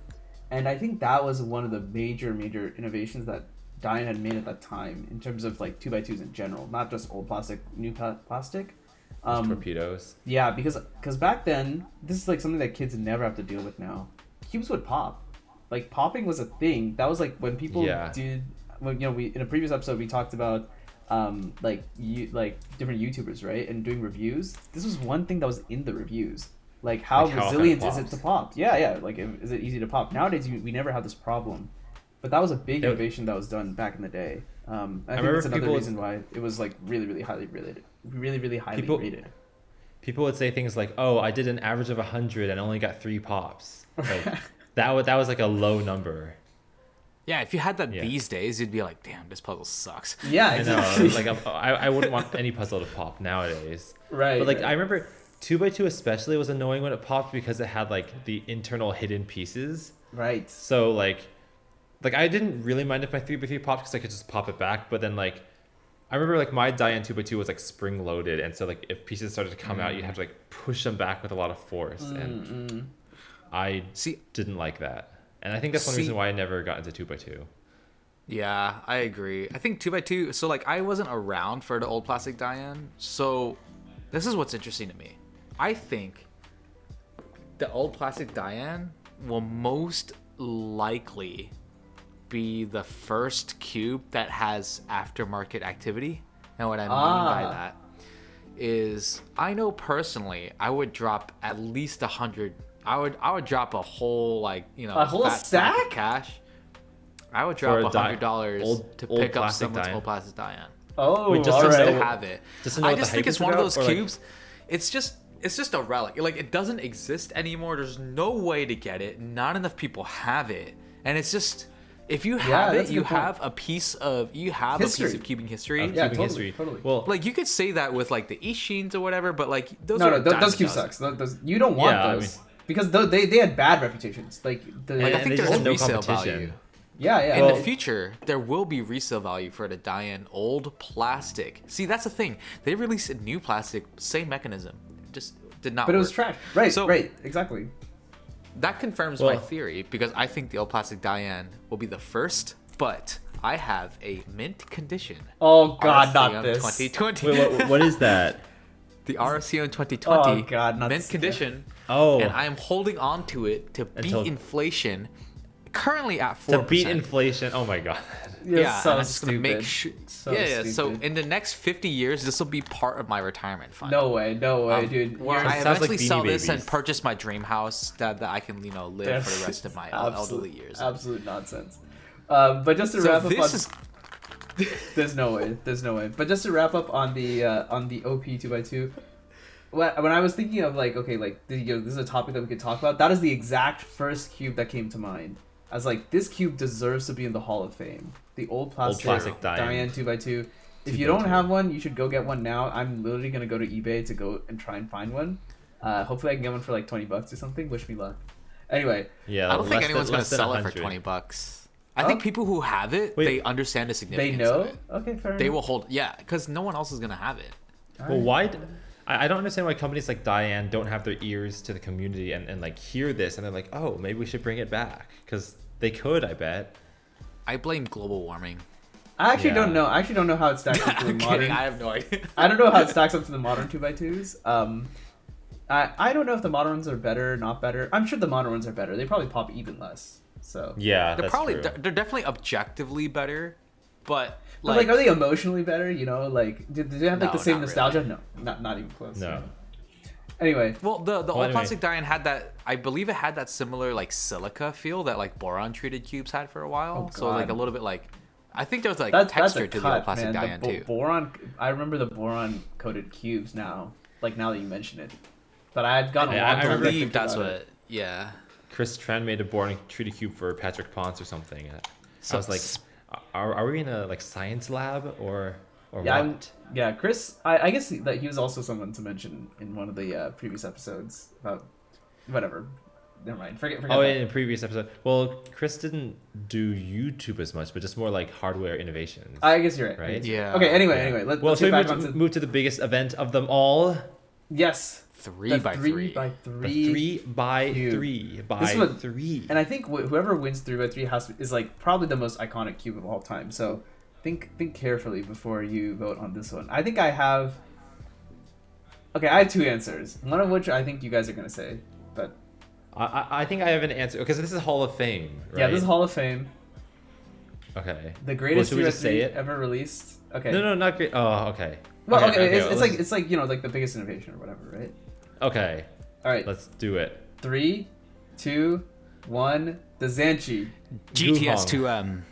And I think that was one of the major, major innovations that Dayan had made at that time in terms of like two by twos in general, not just old plastic, new plastic. Um, torpedoes. yeah, because because back then, this is like something that kids never have to deal with now. Cubes would pop, like popping was a thing. That was like when people Yeah. did. When you know, we in a previous episode we talked about um like you like different YouTubers right and doing reviews. This was one thing that was in the reviews. Like how Like how resilient is it to pop? Yeah, yeah. Like is it easy to pop? Nowadays you, we never have this problem, but that was a big innovation that was done back in the day. Um, I, think remember that's another reason why it was like really, really highly rated, really, really highly People- rated. People would say things like, "Oh, I did an average of hundred and only got three pops." Like, that was that was like a low number. Yeah, if you had that Yeah. these days, you'd be like, "Damn, this puzzle sucks." Yeah, I know. exactly. like I'm- I, I wouldn't want any puzzle to pop nowadays. right. But like right. I remember two by two especially was annoying when it popped because it had like the internal hidden pieces. right. So like, like I didn't really mind if my three by three popped because I could just pop it back. But then like, I remember like my Dayan two by two was like spring loaded, and so like if pieces started to come out, you mm. have to like push them back with a lot of force, mm, and Mm-mm. I See, didn't like that. And I think that's one See- reason why I never got into two by two. Yeah, I agree. I think two by two. So like, I wasn't around for the old plastic Dayan. So this is what's interesting to me. I think the old plastic Dayan will most likely be the first cube that has aftermarket activity. And what I mean by Ah. that is, I know personally, I would drop at least a hundred. I would I would drop a whole like you know A whole fat stack of cash. I would drop a a hundred dollars to old pick up plastic someone's Dayan? old plastic Dayan. Oh, Wait, just all to Just know- to have it. just to know I just think it's is one of those or, like- cubes. It's just it's just a relic. Like it doesn't exist anymore. There's no way to get it. Not enough people have it, and it's just if you have that's it, you good point. have a piece of you have a piece of cubing history. Of Yeah, cubing totally, history. totally. Well, Like you could say that with like the Eastsheens or whatever, but like those No, are no, th- those cube sucks. Those, those- you don't want Yeah, I those because tho- they they had bad reputations. Like the Like, I think there's just no resale competition. value. yeah, yeah. In Well- the future, there will be resale value for the Dayan old plastic. See, that's the thing. They released a new plastic, same mechanism, just did not. but it was trash. Right, So- right, exactly. That confirms my theory because I think the old plastic Dayan will be the first, but I have a mint condition. Oh God, not this. 2020. Wait, what, what is that? the RS3M 2020 Oh, God, not mint this- condition. Oh, And I am holding on to it to beat Until- inflation. Currently at four to beat inflation. Oh my god. You're yeah, so and I'm just gonna make sure. So yeah, yeah. So in the next 50 years, this will be part of my retirement fund. No way, no way, Um, dude. Where I sounds like eventually Beanie sell this and purchase my dream house that, that I can, you know, live for the rest of my el- elderly years. Absolute nonsense. Um, but just to So wrap up on, this is there's no way, there's no way. But just to wrap up on the uh, on the OP two x two, when when I was thinking of like okay, like you know, this is a topic that we could talk about. That is the exact first cube that came to mind. I was like, this cube deserves to be in the Hall of Fame. The old plastic, plastic Dayan. Dayan two x two. If 2 you don't 2. have one, you should go get one now. I'm literally gonna go to eBay to go and try and find one. Uh, hopefully, I can get one for like twenty bucks or something. Wish me luck. Anyway, Yeah. I don't think anyone's than, gonna less than sell it for 20 bucks. I Oh. think people who have it, Wait. they understand the significance. they significance know. of it. Okay, fair They enough. will hold, yeah, because no one else is gonna have it. Well, why? d- I, I don't understand why companies like Dayan don't have their ears to the community and, and like hear this and they're like, oh, maybe we should bring it back because they could. I bet. I blame global warming. I actually Yeah. don't know. I actually don't know how it stacks up to the I'm modern. kidding. I have no idea. I don't know how it stacks up to the modern two x twos. Um, I I don't know if the modern ones are better, or not better. I'm sure the modern ones are better. They probably pop even less. So, Yeah, They're that's probably true. they're, they're definitely objectively better, but but like, are they emotionally better? You know, like do, do they have like No, the same not nostalgia? No, not not even close. No. Anyway, Well, the the Well, old anyway. plastic Dayan had that. I believe it had that similar like silica feel that like boron treated cubes had for a while. Oh, so like a little bit like, I think there was like that's texture that's a to the old plastic man. Dayan the bo- too. boron. I remember the boron coated cubes now. Like now that you mention it, but I had gone a I- long I I believe that's what. it. Yeah. Chris Tran made a boron treated cube for Patrick Ponce or something. So I So- was like, are, are we in a like science lab or or Yeah, what? I'm, yeah, Chris. I, I guess that he was also someone to mention in one of the uh, previous episodes about whatever. never mind. Forget. forget Oh, that. in a previous episode. Well, Chris didn't do YouTube as much, but just more like hardware innovations. I guess you're right. Right? Yeah. Okay. Anyway. Yeah. Anyway. Let, well, let's so we back move to, move to the biggest event of them all. yes. Three the by three three. by The three. three by cube. three by This was- three. And I think wh- whoever wins three by three has to, is like probably the most iconic cube of all time. So think think carefully before you vote on this one. I think I have. Okay, I have two answers. One of which I think you guys are gonna say, but I, I, I think I have an answer because this is Hall of Fame, right? yeah, this is Hall of Fame, Okay. the greatest should we three say it? ever released. Okay. No, no, not great. Oh, okay. Well, okay, it's, well, it's like it's like you know like the biggest innovation or whatever, right? Okay. All right, Let's do it. three, two, one. The Zhanchi. GTS two M.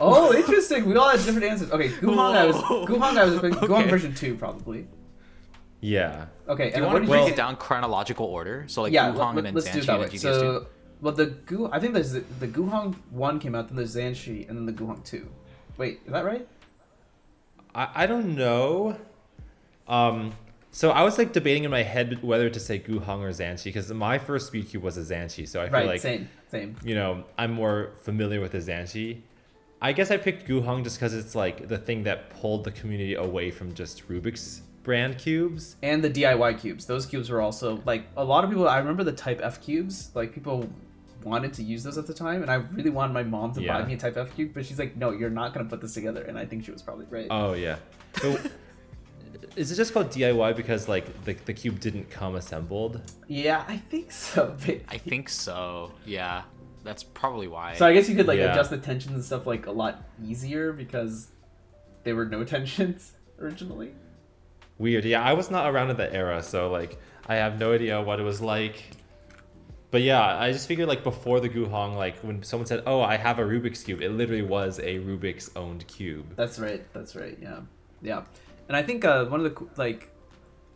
Oh, interesting. We all had different answers. Okay, Guhong. I was Guhong. I was Guhong Okay. version two probably. Yeah. Okay, Do and you want to break it down chronological order? So like yeah, Guhong let, and then Zhanchi and way. then GTS 2? So, well, the Gu, I think there's the, the Guhong one came out, then the Zhanchi, and then the Guhong two. Wait, is that right? I, I don't know. Um, so I was like debating in my head whether to say Guhong or Zhanchi because my first speed cube was a Zhanchi, so I feel right, like same, same. you know I'm more familiar with the Zhanchi. I guess I picked Guhong just because it's like the thing that pulled the community away from just Rubik's brand cubes. And the DIY cubes. Those cubes were also like a lot of people. I remember the Type F cubes. Like people wanted to use those at the time, and I really wanted my mom to buy me a Type F cube, but she's like, "No, you're not gonna put this together." And I think she was probably right. Oh yeah. So, is it just called DIY because like the, the cube didn't come assembled? yeah, I think so. but- I think so. Yeah. That's probably why. So I guess you could like Yeah. adjust the tensions and stuff like a lot easier because there were no tensions originally. Weird. Yeah, I was not around in that era, so like I have no idea what it was like. But yeah, I just figured like before the Guhong, like when someone said, "Oh, I have a Rubik's cube," it literally was a Rubik's owned cube. That's right. That's right. Yeah, yeah. And I think uh, one of the like,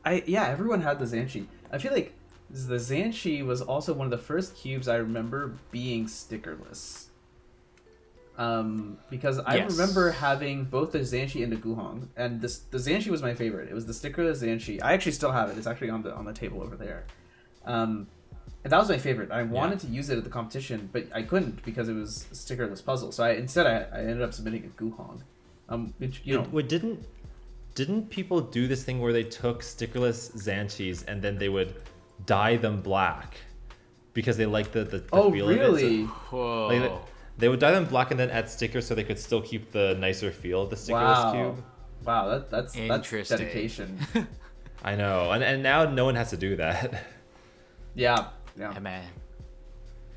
I yeah, everyone had the Zhanchi. I feel like the Zhanchi was also one of the first cubes I remember being stickerless. Um, because I Yes. remember having both the Zhanchi and the Guhong, and this the Zhanchi was my favorite. It was the stickerless Zhanchi. I actually still have it. It's actually on the on the table over there. Um, and that was my favorite. I wanted to use it at the competition, but I couldn't because it was a stickerless puzzle. So I instead I, I ended up submitting a Guhong. Um, which you know, Wait, didn't didn't people do this thing where they took stickerless Zhanchis and then they would dye them black because they liked the the, the oh feel of it? So- really? Whoa. Like, they- they would dye them black and then add stickers so they could still keep the nicer feel of the stickerless Wow. cube. Wow, that, that's that's Interesting. dedication. I know, and and now no one has to do that. yeah, yeah. yeah, man.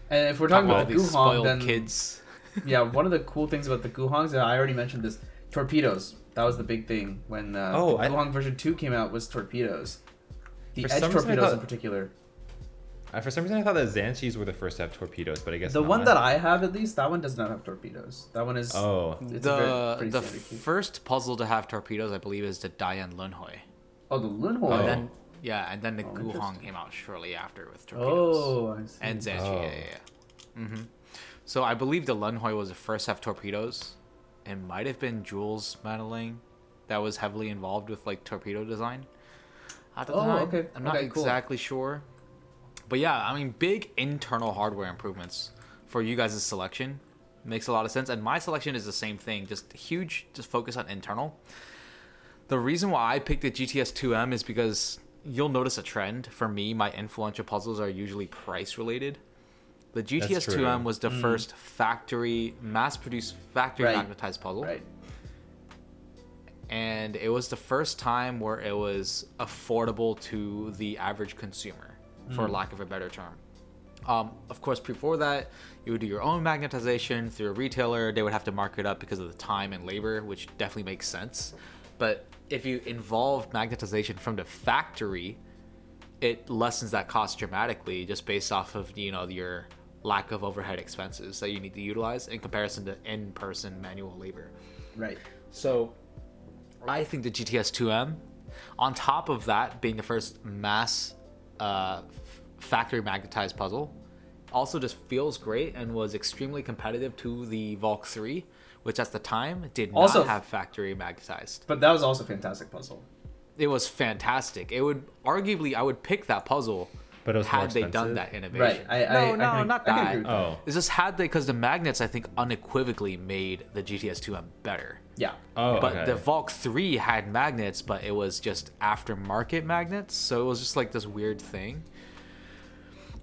And if we're talking All about the these Guhong, spoiled then kids. yeah, one of the cool things about the Guhongs, uh, I already mentioned this, torpedoes. That was the big thing when uh, Oh, the I- Guhong version two came out. Was torpedoes, the For edge some reason I torpedoes in particular. Uh, For some reason, I thought that Zhanchis were the first to have torpedoes, but I guess The not. one that I have, at least, that one does not have torpedoes. That one is. Oh, It's a very- the the first puzzle to have torpedoes, I believe, is the Dayan Lunhui. Oh, the Lunhui. Oh. And then yeah, and then the Oh, Guhong came out shortly after with torpedoes. Oh, I see. and Zhanchi, Oh. yeah, yeah, yeah. hmm So I believe the Lunhui was the first to have torpedoes. It might have been Jules Madeline that was heavily involved with like torpedo design at the Oh, time. okay. I'm not Okay, cool. exactly sure. But yeah, I mean, big internal hardware improvements for you guys' selection makes a lot of sense. And my selection is the same thing, just huge, just focus on internal. The reason why I picked the GTS 2M is because you'll notice a trend. For me, my influential puzzles are usually price related. The GTS 2M was the first factory, mass produced factory Mm. Right. magnetized puzzle Right. and it was the first time where it was affordable to the average consumer, for lack of a better term. Um, of course, before that, you would do your own magnetization through a retailer. They would have to mark it up because of the time and labor, which definitely makes sense. But if you involve magnetization from the factory, it lessens that cost dramatically just based off of you know your lack of overhead expenses that you need to utilize in comparison to in-person manual labor. Right. So I think the GTS 2M, on top of that being the first mass uh, f- factory magnetized puzzle, also just feels great and was extremely competitive to the Valk 3, which at the time did not Also- have factory magnetized. But that was also a fantastic puzzle. It was fantastic. It would arguably I would pick that puzzle But it was had they done that innovation. Right, I- I- no, I no, can- not that. agree with Oh. It's just had they because the magnets I think unequivocally made the GTS 2M better. Yeah. Oh, But okay. the Valk 3 had magnets, but it was just aftermarket magnets, so it was just like this weird thing.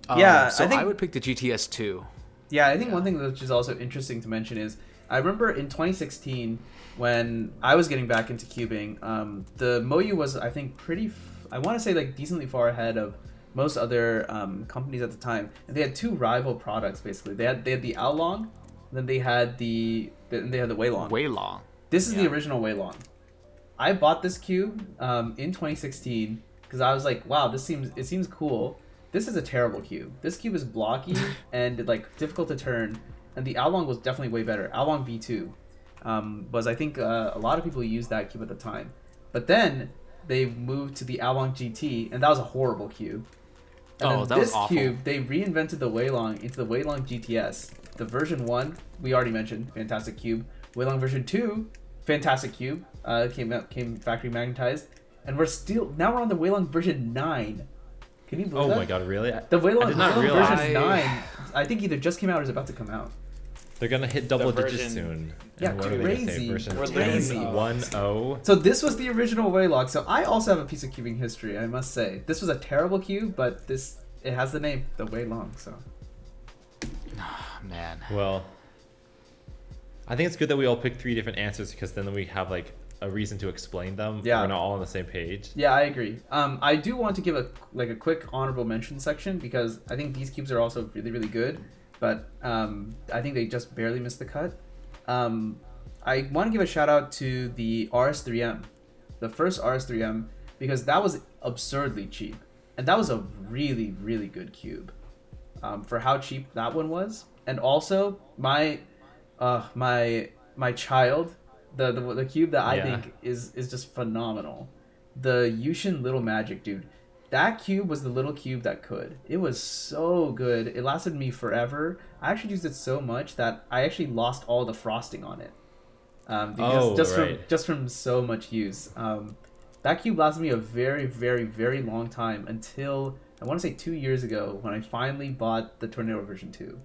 Um, Yeah, so I think, I, would pick the GTS 2. Yeah, I think one thing which is also interesting to mention is I remember in 2016 when I was getting back into cubing, um, the Moyu was I think pretty. F- I want to say like decently far ahead of most other um, companies at the time, and they had two rival products basically. They had they had the Aolong, then they had the then they had the Weilong. Way long. This is the Yeah. original Weilong. I bought this cube um, in 2016 because I was like, wow, this seems it seems cool. This is a terrible cube. This cube is blocky and like difficult to turn, and the Aolong was definitely way better. Aolong V2 um, was I think uh, a lot of people used that cube at the time, but then they moved to the Aolong GT, and that was a horrible cube. And Oh, that was this awful. cube, they reinvented the Weilong into the Weilong GTS. The version one, we already mentioned, fantastic cube. Weilong version two, fantastic cube. Uh, came out, came factory magnetized, and we're still now we're on the Weilong version nine. Can you believe oh that? Oh my god, really? The Weilong, I did not Weilong realize version I- nine, I think either just came out or is about to come out. They're gonna hit double The digits soon. Yeah, And what are they gonna say? crazy. Version Crazy. 10, 1.0? So this was the original Weilong. So I also have a piece of cubing history, I must say. This was a terrible cube, but this it has the name the Weilong. So Oh, man. Well, I think it's good that we all pick three different answers because then we have like a reason to explain them. Yeah. We're not all on the same page. Yeah, I agree. Um, I do want to give a like a quick honorable mention section because I think these cubes are also really really good, but um, I think they just barely missed the cut. Um, I want to give a shout out to the RS3M, the first RS3M, because that was absurdly cheap, and that was a really really good cube, um, for how cheap that one was, and also my, uh, my my child, the the, the cube that I Yeah. think is is just phenomenal. The YuXin Little Magic, dude. That cube was the little cube that could. It was so good. It lasted me forever. I actually used it so much that I actually lost all the frosting on it. Um, because Oh, just from just from so much use. Um, that cube lasted me a very, very, very long time until I want to say two years ago when I finally bought the Tornado version two.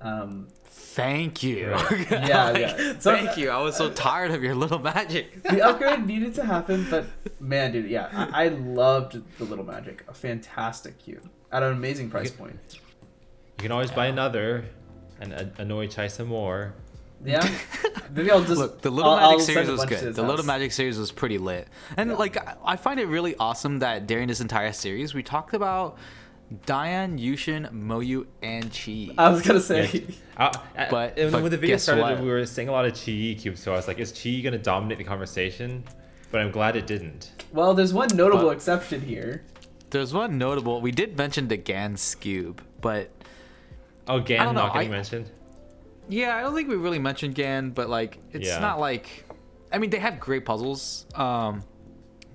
Um, Thank you. Right. Yeah, Like, yeah. So- thank you. I was so tired of your little magic. the upgrade needed to happen, but man, dude, yeah, I, I loved the Little Magic. A fantastic cube at an amazing price point. You can always buy another and a- annoy Chai some more. Yeah, maybe I'll just Look, the Little I'll- Magic I'll series was good. his The Little. Magic series was pretty lit, and Yeah. like I- I find it really awesome that during this entire series we talked about Dayan, YuXin, Moyu, and Chi. I was gonna say. Uh, uh, But- and but when the video started, what? we were saying a lot of Chi cubes, so I was like, is Chi gonna dominate the conversation? But I'm glad it didn't. Well, there's one notable But- exception here. There's one notable. We did mention the Gan cube, but Oh, Gan don't not getting I- mentioned. yeah, I don't think we really mentioned Gan. But like, it's Yeah. not like. I mean, they have great puzzles. Um,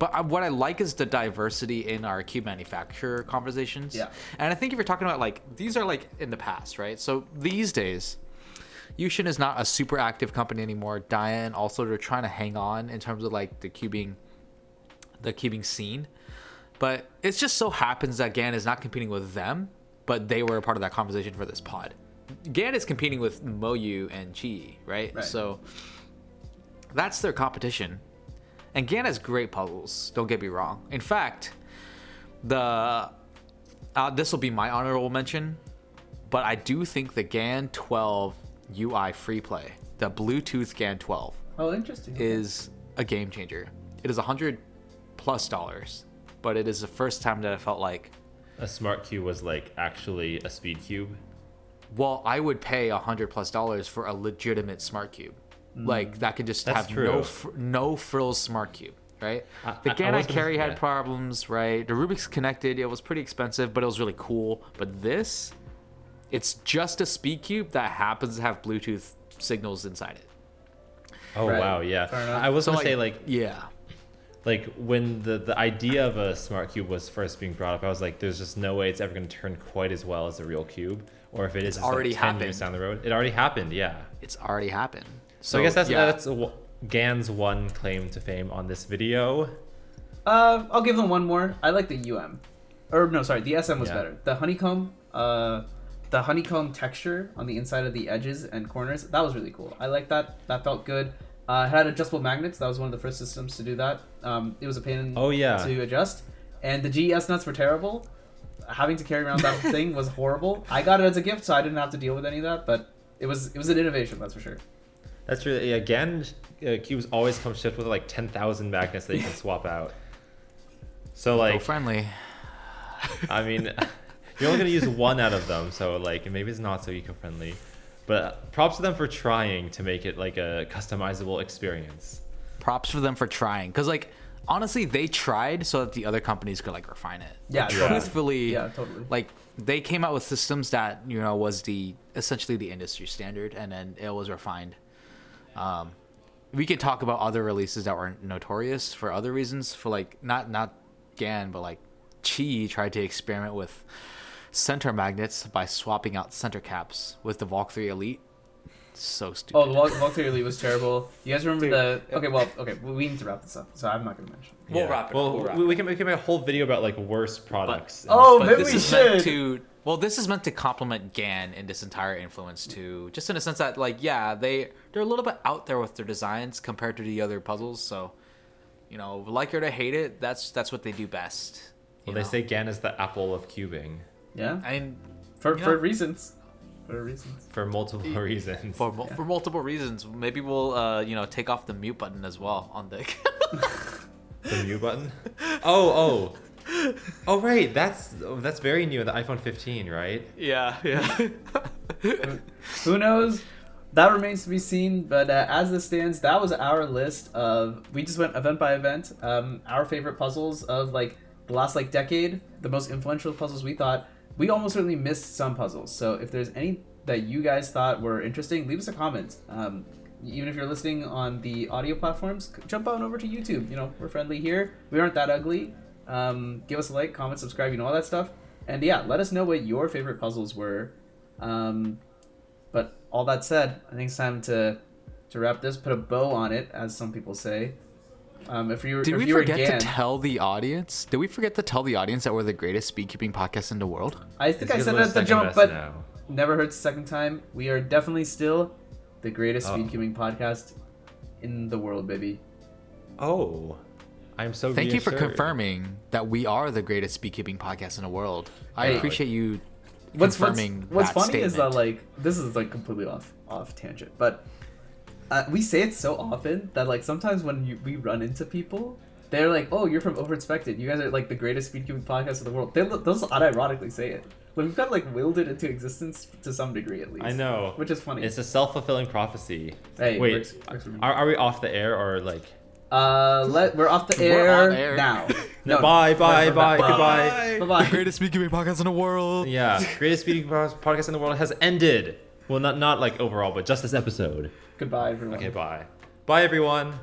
but I, what I like is the diversity in our cube manufacturer conversations. Yeah. And I think if you're talking about like these are like in the past, right? So these days, YuXin is not a super active company anymore. Dayan also they're trying to hang on in terms of like the cubing, the cubing scene. But it just so happens that Gan is not competing with them, but they were a part of that conversation for this pod. Gan is competing with Moyu and Chi, right? Right. So that's their competition. And Gan has great puzzles. Don't get me wrong. In fact, the uh, this will be my honorable mention, but I do think the GAN 12 UI free play, the Bluetooth GAN 12, Oh, interesting. is a game changer. It is a hundred plus dollars, but it is the first time that I felt like, A smart cube was like actually a speed cube. well, I would pay a hundred plus dollars for a legitimate smart cube, Mm. like that could just That's have no fr- no frills smart cube. Right, I- the I- I I carry had yeah. problems. Right, the Rubik's connected. It was pretty expensive, but it was really cool. But this, it's just a speed cube that happens to have Bluetooth signals inside it. Oh Right. wow, yeah. I was So gonna say like yeah, like when the the idea of a smart cube was first being brought up, I was like, there's just no way it's ever gonna turn quite as well as a real cube. Or if it is, it's already like 10 happened. years down the road. It already happened, yeah. it's already happened. So, I guess that's yeah. that's a, Gan's one claim to fame on this video. Uh, I'll give them one more. I like the UM. or no, sorry, the SM was Yeah. better. The honeycomb, uh, the honeycomb texture on the inside of the edges and corners, that was really cool. I like that. That felt good. Uh, it had adjustable magnets. That was one of the first systems to do that. Um, it was a pain in Oh, yeah. to adjust. And the GES nuts were terrible. Having to carry around that thing was horrible. I got it as a gift, so I didn't have to deal with any of that. But it was it was an innovation, that's for sure. That's really again. Uh, cubes always come shipped with like ten thousand magnets that you can swap out. So Go like, friendly. I mean, you're only gonna use one out of them, so like maybe it's not so eco-friendly. But props to them for trying to make it like a customizable experience. Props for them for trying, because like honestly, they tried so that the other companies could like refine it. Yeah, Yeah. truthfully, Yeah, totally. Like they came out with systems that you know was the essentially the industry standard, and then it was refined. Um, we could talk about other releases that were notorious for other reasons, for like not not GAN, but like Chi tried to experiment with center magnets by swapping out center caps with the Valk 3 Elite. So stupid. Oh, the Valk, Valk 3 Elite was terrible. You guys remember Dude. the? Okay, well, okay, we need to wrap this up, so I'm not gonna mention. We'll wrap it up, Well, we'll wrap we, it can we can make a whole video about like worst products. in Oh, this maybe this we is meant should. to well this is meant to complement gan in this entire influence too just in a sense that like yeah they they're a little bit out there with their designs compared to the other puzzles so you know like it or hate it that's that's what they do best you Well, they say GAN is the apple of cubing Yeah, i mean for Yeah. for reasons, for reasons. for multiple reasons. for, mul- for multiple reasons maybe we'll uh you know take off the mute button as well on the The mute button. Oh, oh, oh, right. That's that's very new. The iPhone 15, right? yeah yeah Who knows? That remains to be seen. But uh, as this stands, that was our list of. We just went event by event. Um, our favorite puzzles of like the last like decade, the most influential puzzles we thought. We almost certainly missed some puzzles. So if there's any that you guys thought were interesting, leave us a comment. Um, even if you're listening on the audio platforms, jump on over to YouTube. You know, we're friendly here. We aren't that ugly. Um, give us a like, comment, subscribe, you know all that stuff. And yeah, let us know what your favorite puzzles were. Um, but all that said, I think it's time to to wrap this, put a bow on it, as some people say. Um, if you were, did if we you were forget Gan, to tell the audience did we forget to tell the audience that we're the greatest speedcubing podcast in the world I think It's I said we're it at the jump, but now. never hurts the second time. We are definitely still the greatest Oh. speedcubing podcast in the world, baby. Oh, I'm so. Thank you for confirming that we are the greatest beekeeping podcast in the world. I Hey. appreciate you What's what's, confirming what's that funny is that like this is like completely off off tangent, but uh, we say it so often that like sometimes when you, we run into people, they're like, "Oh, you're from Overinspected. You guys are like the greatest speedcubing podcast in the world." They they'll just unironically say it. Like, we've kind of like willed it into existence to some degree at least. I know. which is funny. It's a self fulfilling prophecy. Hey, Wait, works- works for me. are, are we off the air or like? Uh, let we're off the We're air, on air. now. No, bye, bye, we're bye, back. goodbye. Bye bye. greatest speaking podcast in the world. Yeah, greatest speaking podcast in the world has ended. Well, not not like overall, but just this episode. Goodbye, everyone. Okay, bye. Bye, everyone.